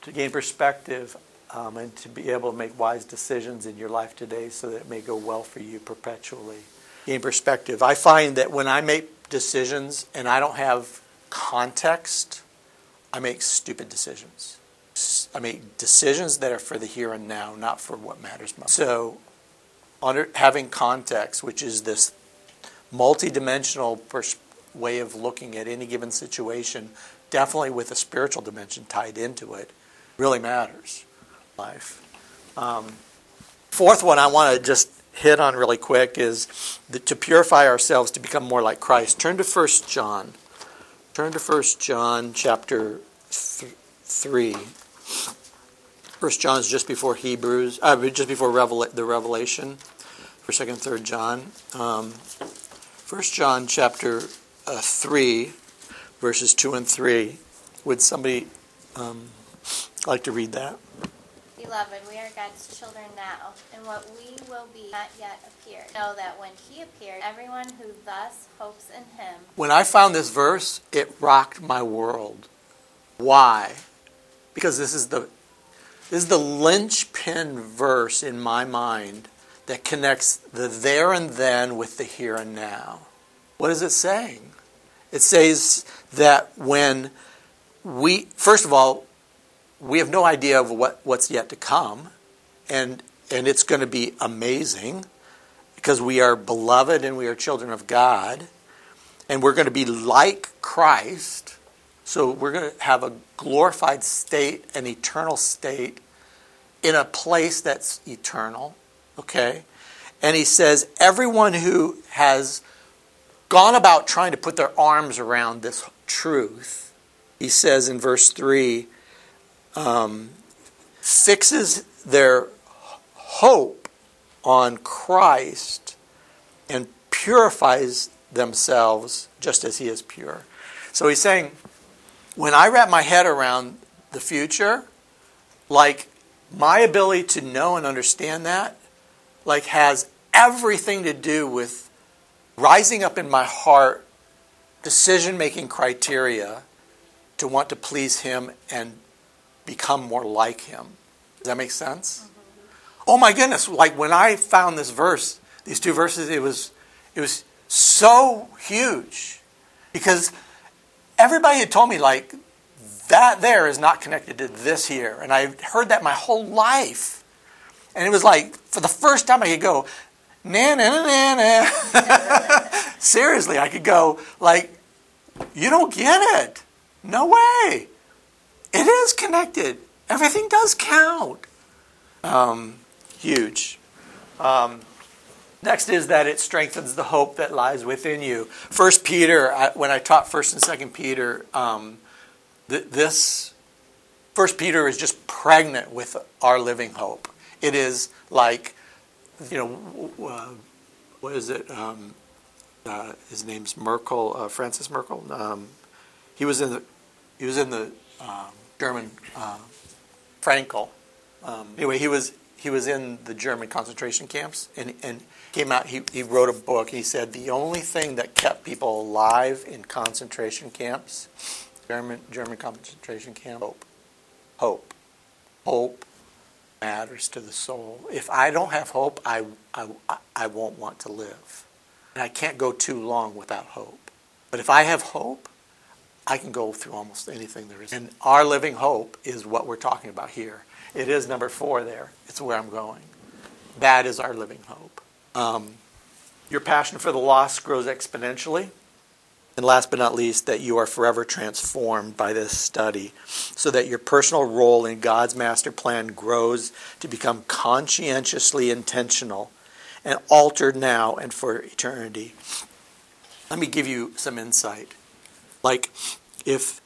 To gain perspective um, and to be able to make wise decisions in your life today so that it may go well for you perpetually. Gain perspective. I find that when I make decisions and I don't have context, I make stupid decisions. I make decisions that are for the here and now, not for what matters most. So, under, having context, which is this multidimensional pers- way of looking at any given situation, definitely with a spiritual dimension tied into it, really matters. Life. Um, fourth one I want to just hit on really quick is that to purify ourselves to become more like Christ. Turn to 1 John. Turn to 1 John chapter th- 3. 1 John is just before Hebrews, uh, just before Revela- the Revelation, for 2nd 3rd John. Um, 1 John chapter uh, 3, verses 2 and 3. Would somebody um, like to read that? Beloved, we are God's children now, and what we will be not yet appeared. Know that when He appeared, everyone who thus hopes in Him When I found this verse, it rocked my world. Why? Because this is the this is the linchpin verse in my mind that connects the there and then with the here and now. What is it saying? It says that when we first of all we have no idea of what, what's yet to come, and and it's going to be amazing because we are beloved and we are children of God and we're going to be like Christ. So we're going to have a glorified state, an eternal state, in a place that's eternal. Okay? And he says, everyone who has gone about trying to put their arms around this truth, he says in verse 3, um, fixes their hope on Christ and purifies themselves just as he is pure. So he's saying, when I wrap my head around the future, like my ability to know and understand that, like has everything to do with rising up in my heart decision making criteria to want to please him and become more like him. Does that make sense? Mm-hmm. Oh my goodness, like when I found this verse, these two verses, it was it was so huge because everybody had told me like that there is not connected to this here. And i heard that my whole life. And it was like for the first time i could go na na na na seriously i could go like you don't get it. No way. It is connected. Everything does count. Um, huge. Um, Next is that it strengthens the hope that lies within you. First Peter, I, when I taught First and Second Peter, um, th- this First Peter is just pregnant with our living hope. It is like, you know, uh, what is it? Um, uh, his name's Merkel, uh, Francis Merkel. Um, he was in the he was in the um, German uh, Frankl. Um, anyway, he was he was in the German concentration camps and and came out. He he wrote a book. He said the only thing that kept people alive in concentration camps, German German concentration camp, hope, hope, hope matters to the soul. If I don't have hope, I I I won't want to live, and I can't go too long without hope. But if I have hope, I can go through almost anything there is. And our living hope is what we're talking about here. It is number four there. It's where I'm going. That is our living hope. Um, your passion for the lost grows exponentially. And last but not least, that you are forever transformed by this study so that your personal role in God's master plan grows to become conscientiously intentional and altered now and for eternity. Let me give you some insight. Like, if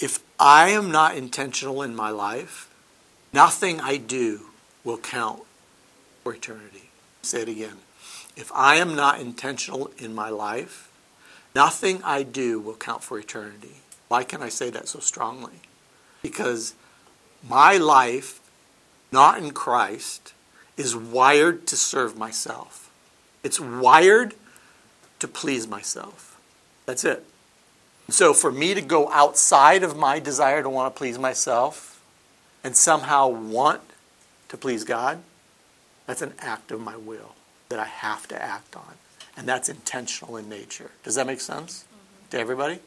if I am not intentional in my life, nothing I do will count for eternity. Say it again. If I am not intentional in my life, nothing I do will count for eternity. Why can I say that so strongly? Because my life, not in Christ, is wired to serve myself. It's wired to please myself. That's it. So for me to go outside of my desire to want to please myself and somehow want to please God, that's an act of my will that I have to act on. And that's intentional in nature. Does that make sense to everybody?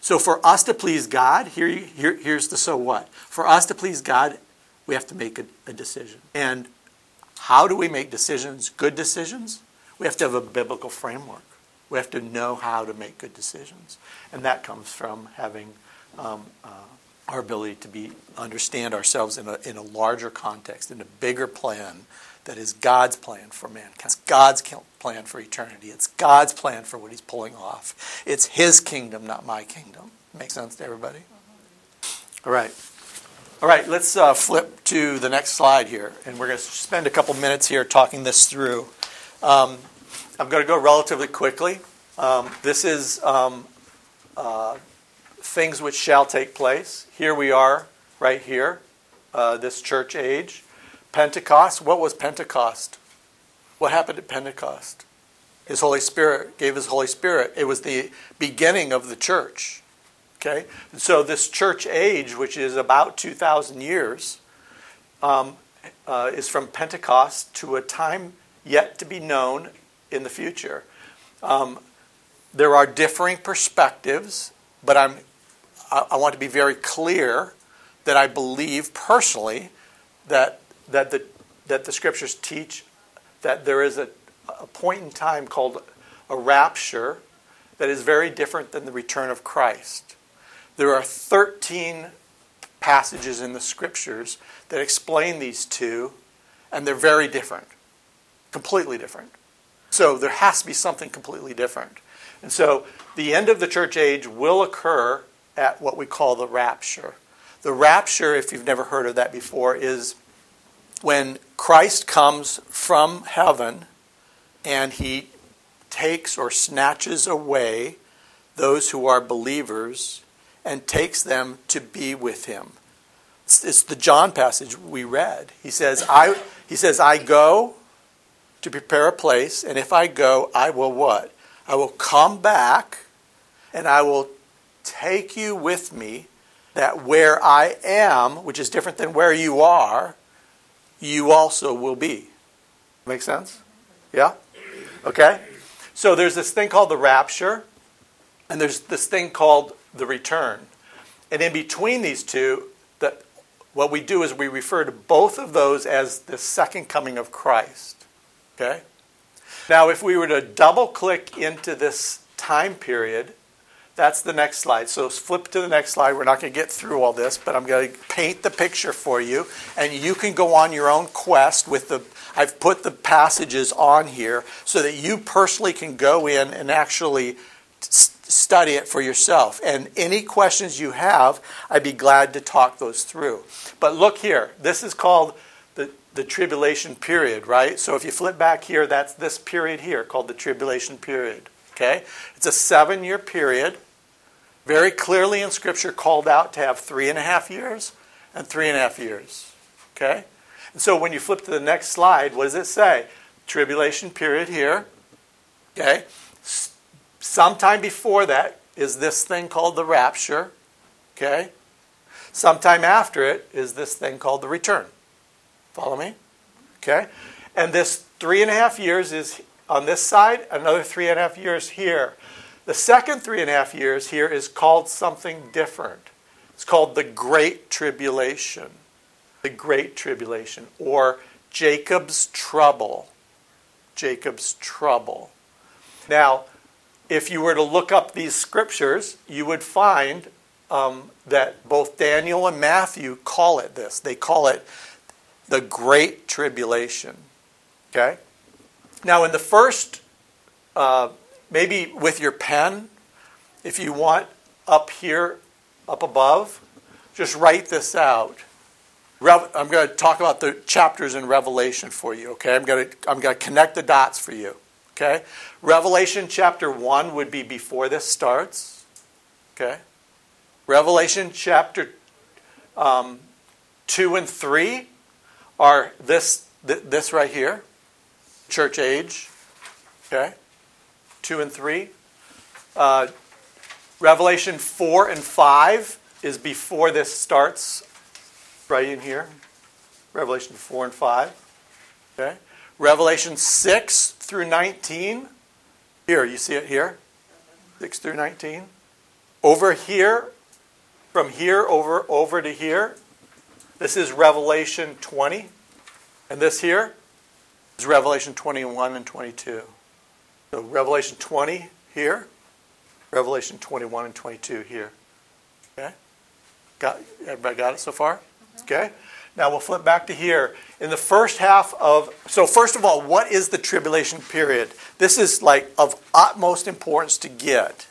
So for us to please God, here, here, here's the so what. For us to please God, we have to make a, a decision. And how do we make decisions, good decisions? We have to have a biblical framework. We have to know how to make good decisions, and that comes from having um, uh, our ability to be understand ourselves in a in a larger context, in a bigger plan that is God's plan for mankind. It's God's plan for eternity. It's God's plan for what He's pulling off. It's His kingdom, not my kingdom. Make sense to everybody? All right. All right, let's uh, flip to the next slide here, and we're going to spend a couple minutes here talking this through. Um, I'm going to go relatively quickly. Um, this is um, uh, things which shall take place. Here we are, right here, uh, this church age. Pentecost. What was Pentecost? What happened at Pentecost? His Holy Spirit gave His Holy Spirit. It was the beginning of the church. Okay? And so, this church age, which is about 2,000 years, um, uh, is from Pentecost to a time yet to be known in the future. Um, there are differing perspectives, but I'm, I, I want to be very clear that I believe personally that, that, the, that the scriptures teach that there is a, a point in time called a rapture that is very different than the return of Christ. There are 13 passages in the scriptures that explain these two, and they're very different, completely different. So there has to be something completely different. And so the end of the church age will occur at what we call the rapture. The rapture, if you've never heard of that before, is when Christ comes from heaven and he takes or snatches away those who are believers and takes them to be with him. It's, it's the John passage we read. He says, I, he says, I go to prepare a place, and if I go, I will what? I will come back and I will take you with me, that where I am, which is different than where you are, you also will be. Make sense? Yeah? Okay? So there's this thing called the rapture, and there's this thing called the return. And in between these two, the, what we do is we refer to both of those as the second coming of Christ. Okay? Now, if we were to double click into this time period, that's the next slide. So flip to the next slide. We're not going to get through all this, but I'm going to paint the picture for you, and you can go on your own quest with the. I've put the passages on here so that you personally can go in and actually study it for yourself. And any questions you have, I'd be glad to talk those through. But look here. This is called the tribulation period, right? So if you flip back here, that's this period here called the tribulation period. Okay? It's a seven year period, very clearly in Scripture called out to have three and a half years and three and a half years. Okay? And so when you flip to the next slide, what does it say? Tribulation period here. Okay? Sometime before that is this thing called the rapture. Okay? Sometime after it is this thing called the return. Follow me? Okay? And this three and a half years is on this side, another three and a half years here. The second three and a half years here is called something different. It's called the Great Tribulation. The Great Tribulation, or Jacob's Trouble. Jacob's Trouble. Now, if you were to look up these scriptures, you would find um, that both Daniel and Matthew call it this. They call it the Great Tribulation. Okay? Now, in the first, uh, maybe with your pen, if you want up here, up above, just write this out. I'm going to talk about the chapters in Revelation for you, okay? I'm going to I'm going to connect the dots for you, okay? Revelation chapter 1 would be before this starts, okay? Revelation chapter um, 2 and 3 are this, th- this right here, church age, okay? 2 and 3. Uh, Revelation 4 and 5 is before this starts, right in here. Revelation 4 and 5. Okay? Revelation 6 through 19. Here, you see it here? 6 through 19. Over here, from here over, over to here, this is Revelation 20. And this here is Revelation 21 and 22. So Revelation 20 here, Revelation 21 and 22 here. Okay? Got, everybody got it so far? Mm-hmm. Okay? Now we'll flip back to here. In the first half of, so first of all, what is the tribulation period? This is like of utmost importance to get.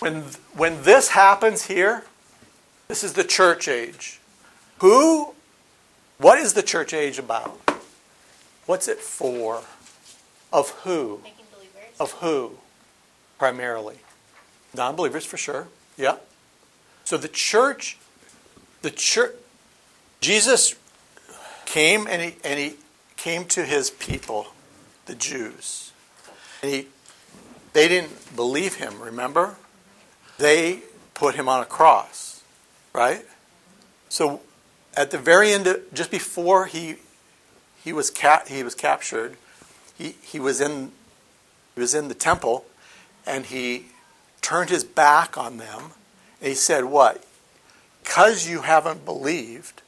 When, when this happens here, this is the church age. Who, what is the church age about? What's it for? Of who? Of who, primarily? Non believers, for sure. Yeah. So the church, the church, Jesus came and he, and he came to his people, the Jews. And he, they didn't believe him, remember? They put him on a cross, right? So at the very end, of, just before he, he, was, ca- he was captured, he, he, was in, he was in the temple and he turned his back on them and he said, What? Because you haven't believed,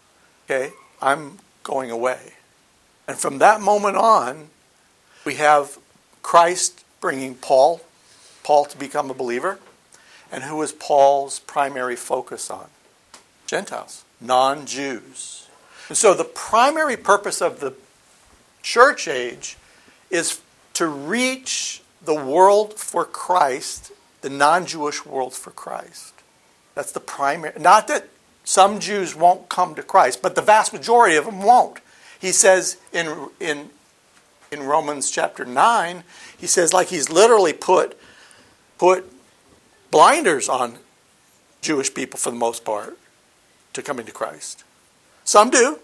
okay, I'm going away. And from that moment on, we have Christ bringing Paul, Paul to become a believer. And who was Paul's primary focus on? Gentiles, non Jews. And so the primary purpose of the church age is to reach the world for Christ, the non Jewish world for Christ. That's the primary. Not that some Jews won't come to Christ, but the vast majority of them won't. He says in, in, in Romans chapter 9, he says, like he's literally put, put blinders on Jewish people for the most part to coming to Christ. Some do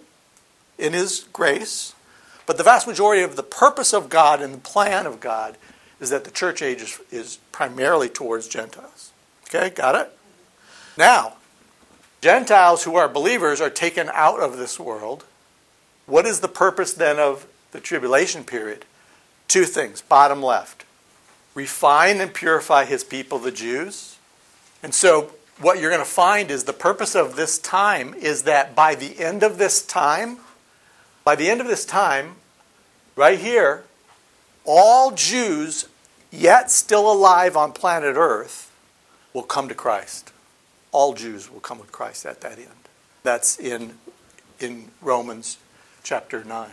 in his grace, but the vast majority of the purpose of God and the plan of God is that the church age is, is primarily towards Gentiles. Okay, got it? Now, Gentiles who are believers are taken out of this world. What is the purpose then of the tribulation period? Two things, bottom left. Refine and purify his people, the Jews. And so, what you're going to find is the purpose of this time is that by the end of this time, by the end of this time, right here, all Jews yet still alive on planet Earth will come to Christ. All Jews will come with Christ at that end. That's in, in Romans chapter 9.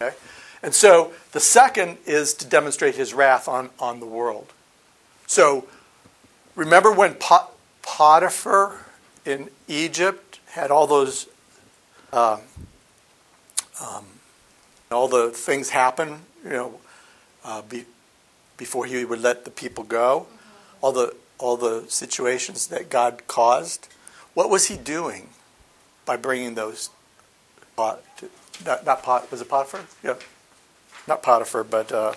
Okay? And so the second is to demonstrate his wrath on, on the world. So remember when Pot- Potiphar in Egypt had all those, uh, um, all the things happen, you know, uh, be, before he would let the people go, all the all the situations that God caused. What was he doing by bringing those? Pot, to, not, not pot was it Potiphar? Yeah, not Potiphar, but uh,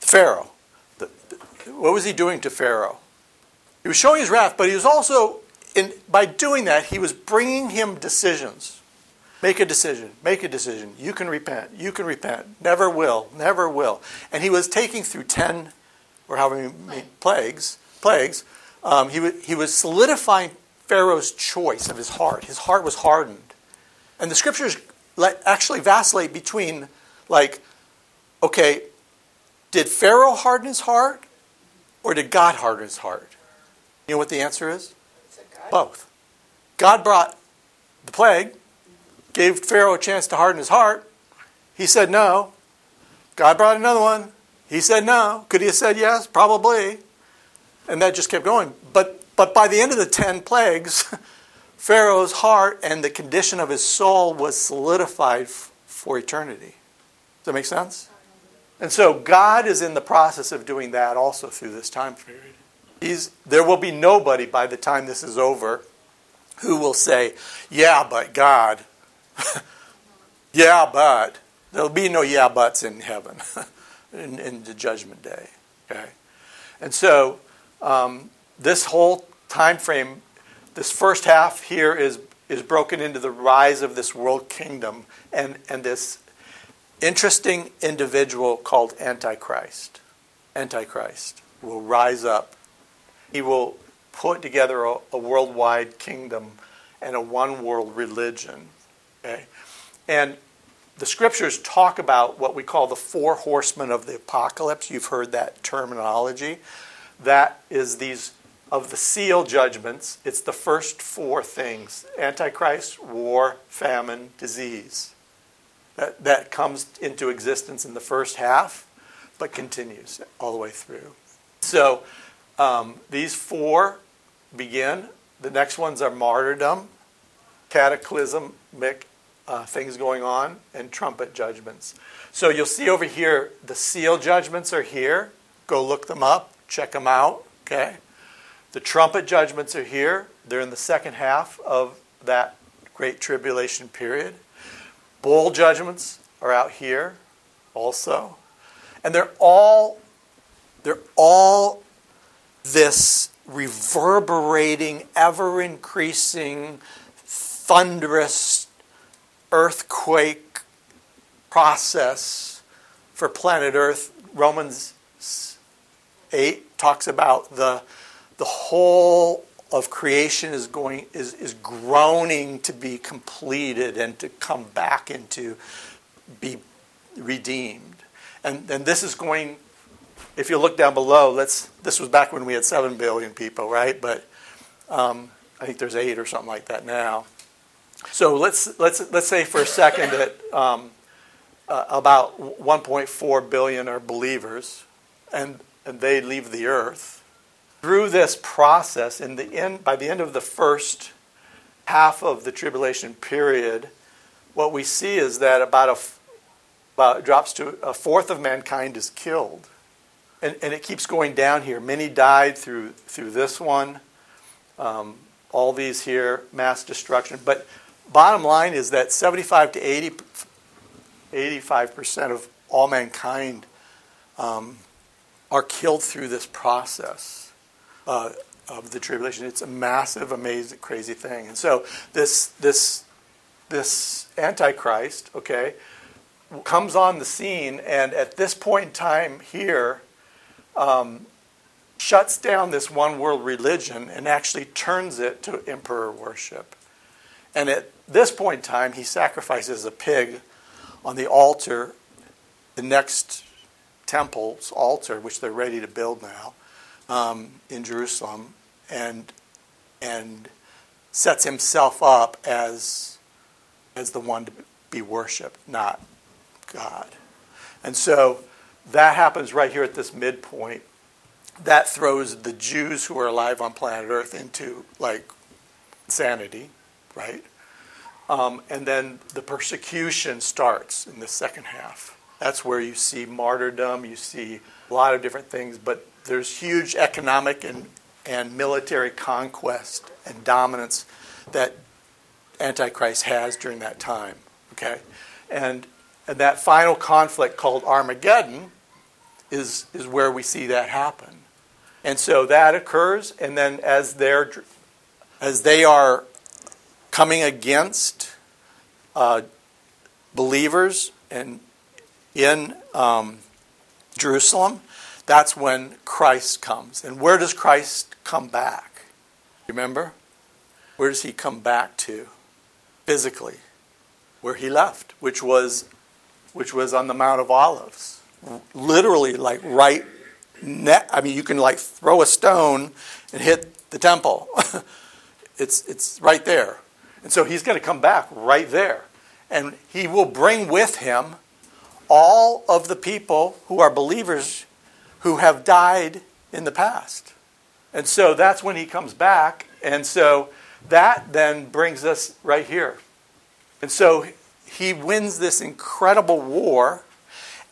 Pharaoh. The, the, what was he doing to Pharaoh? He was showing his wrath, but he was also in by doing that he was bringing him decisions. Make a decision. Make a decision. You can repent. You can repent. Never will. Never will. And he was taking through ten or however many plagues. Plagues. Um, he, he was solidifying Pharaoh's choice of his heart. His heart was hardened, and the scriptures let, actually vacillate between, like, okay, did Pharaoh harden his heart, or did God harden his heart? You know what the answer is? Both. God brought the plague gave Pharaoh a chance to harden his heart. He said no. God brought another one. He said no. Could he have said yes? Probably. And that just kept going. But But by the end of the 10 plagues, Pharaoh's heart and the condition of his soul was solidified for eternity. Does that make sense? And so God is in the process of doing that also through this time period. He's, there will be nobody by the time this is over who will say, Yeah, but God. yeah, but. There'll be no yeah, buts in heaven in, in the judgment day. Okay? And so um, this whole time frame, this first half here is, is broken into the rise of this world kingdom and, and this interesting individual called Antichrist. Antichrist will rise up. He will put together a, a worldwide kingdom and a one world religion. Okay? And the scriptures talk about what we call the four horsemen of the apocalypse. You've heard that terminology. That is these of the seal judgments. It's the first four things Antichrist, war, famine, disease. That, that comes into existence in the first half, but continues all the way through. So um, these four begin. The next ones are martyrdom, cataclysmic uh, things going on, and trumpet judgments. So you'll see over here the seal judgments are here. Go look them up, check them out. Okay. The trumpet judgments are here. They're in the second half of that great tribulation period. Bowl judgments are out here also. And they're all they're all this reverberating, ever increasing, thunderous earthquake process for planet Earth. Romans 8 talks about the, the whole of creation is going is, is groaning to be completed and to come back into be redeemed. And and this is going if you look down below, let's this was back when we had seven billion people, right? But um, I think there's eight or something like that now. So let's let's let's say for a second that um, uh, about 1.4 billion are believers, and and they leave the earth. Through this process, in the end, by the end of the first half of the tribulation period, what we see is that about a about drops to a fourth of mankind is killed, and, and it keeps going down here. Many died through through this one. Um, all these here, mass destruction. But bottom line is that 75 to 80, 85% of all mankind um, are killed through this process uh, of the tribulation. It's a massive, amazing, crazy thing. And so this this this antichrist, okay, comes on the scene, and at this point in time here, um, shuts down this one world religion and actually turns it to emperor worship. And at this point in time, he sacrifices a pig on the altar, the next temple's altar, which they're ready to build now um, in Jerusalem, and and sets himself up as as the one to be worshipped, not God. And so that happens right here at this midpoint. That throws the Jews who are alive on planet Earth into like insanity, right? Um, and then the persecution starts in the second half. That's where you see martyrdom, you see a lot of different things, but there's huge economic and, and military conquest and dominance that Antichrist has during that time. Okay? And, and that final conflict called Armageddon is, is where we see that happen. And so that occurs, and then as they're as they are coming against uh, believers and in um, Jerusalem, that's when Christ comes. And where does Christ come back? Remember? Where does he come back to? Physically. Where he left, which was which was on the Mount of Olives. Literally like right ne- I mean you can like throw a stone and hit the temple. it's it's right there. And so he's going to come back right there. And he will bring with him all of the people who are believers who have died in the past. And so that's when he comes back. And so that then brings us right here. And so he wins this incredible war.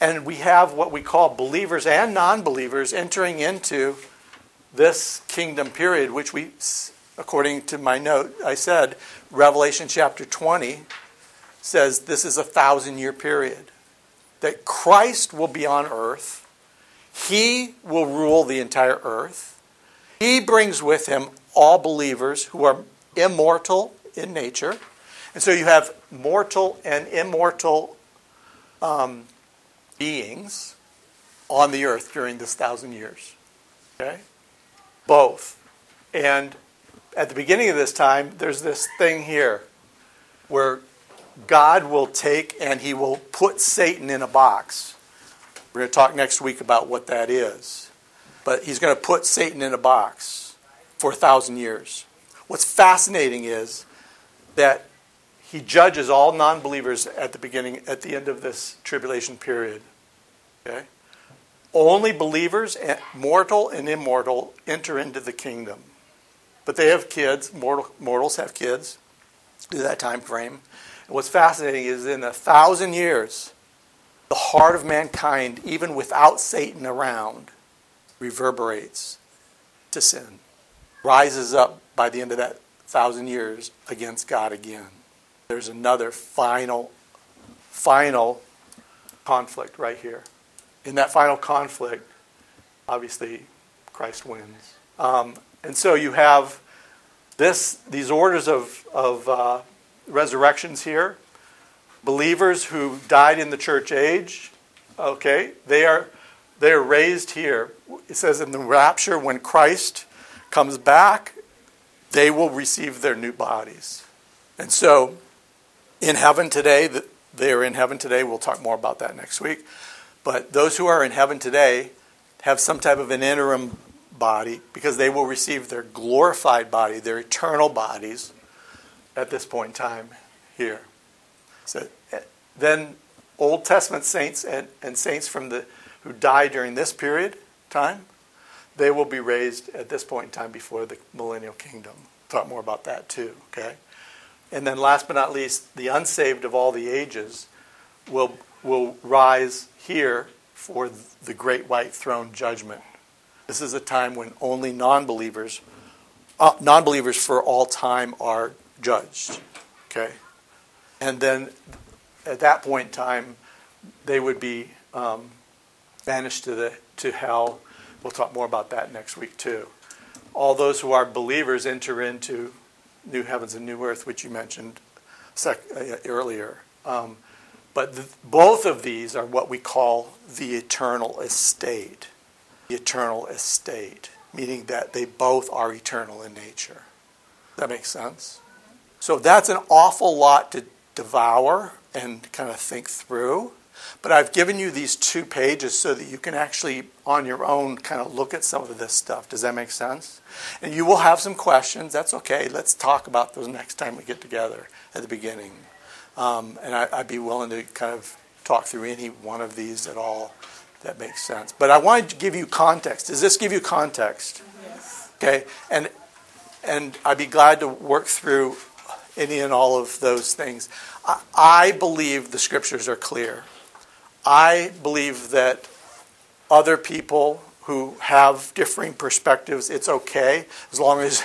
And we have what we call believers and non believers entering into this kingdom period, which we, according to my note, I said, Revelation chapter 20 says this is a thousand year period. That Christ will be on earth, He will rule the entire earth. He brings with Him all believers who are immortal in nature. And so you have mortal and immortal um, beings on the earth during this thousand years. Okay? Both. And at the beginning of this time, there's this thing here where God will take and he will put Satan in a box. We're going to talk next week about what that is. But he's going to put Satan in a box for a thousand years. What's fascinating is that he judges all non believers at the beginning, at the end of this tribulation period. Okay? Only believers, eh, mortal and immortal, enter into the kingdom. But they have kids, mortal, mortals have kids, do that time frame. And what's fascinating is in a thousand years, the heart of mankind, even without Satan around, reverberates to sin, rises up by the end of that thousand years against God again. There's another final, final conflict right here. In that final conflict, obviously, Christ wins. Um, and so you have this, these orders of, of uh, resurrections here. Believers who died in the church age, okay, they are, they are raised here. It says in the rapture, when Christ comes back, they will receive their new bodies. And so in heaven today, they are in heaven today. We'll talk more about that next week. But those who are in heaven today have some type of an interim body because they will receive their glorified body, their eternal bodies at this point in time here. So eh, then Old Testament saints and, and saints from the who die during this period time, they will be raised at this point in time before the millennial kingdom. Talk more about that too, okay? And then last but not least, the unsaved of all the ages will will rise here for the great white throne judgment. This is a time when only non-believers uh, non-believers for all time are judged. Okay? And then at that point in time, they would be um, banished to, the, to hell. We'll talk more about that next week, too. All those who are believers enter into new heavens and new earth, which you mentioned sec- uh, earlier. Um, but the, both of these are what we call the eternal estate. The eternal estate, meaning that they both are eternal in nature. That makes sense? So that's an awful lot to devour and kind of think through. But I've given you these two pages so that you can actually, on your own, kind of look at some of this stuff. Does that make sense? And you will have some questions. That's okay. Let's talk about those next time we get together at the beginning. Um, and I, I'd be willing to kind of talk through any one of these at all that makes sense. But I wanted to give you context. Does this give you context? Yes. Okay. And and I'd be glad to work through any and all of those things. I, I believe the scriptures are clear. I believe that other people who have differing perspectives, it's okay as long as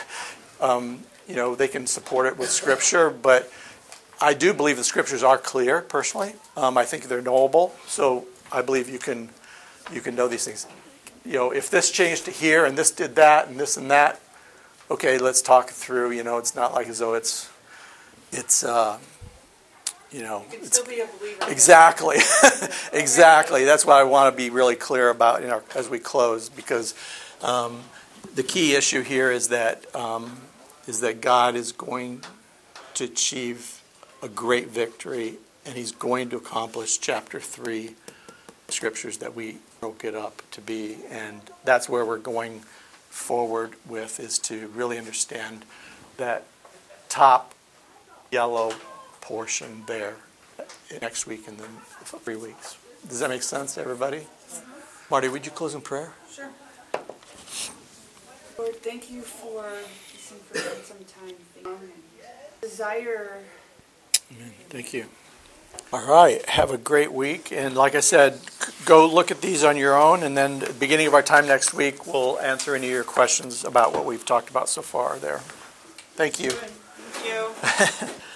um, you know they can support it with scripture. But I do believe the scriptures are clear. Personally, um, I think they're knowable. So I believe you can you can know these things. You know, if this changed to here and this did that and this and that, okay, let's talk through. You know, it's not like as though it's it's uh, you know You can it's still be a believer. exactly exactly that's what I want to be really clear about in our, as we close because um, the key issue here is that um, is that God is going to achieve a great victory and He's going to accomplish chapter three scriptures that we broke it up to be and that's where we're going forward with is to really understand that top yellow portion there next week and then three weeks. Does that make sense to everybody? Marty, would you close in prayer? Sure. Lord, thank you for this information sometime. and Desire Thank you. All right, have a great week, and like I said, go look at these on your own, and then the beginning of our time next week, we'll answer any of your questions about what we've talked about so far there. Thank you. Thank you.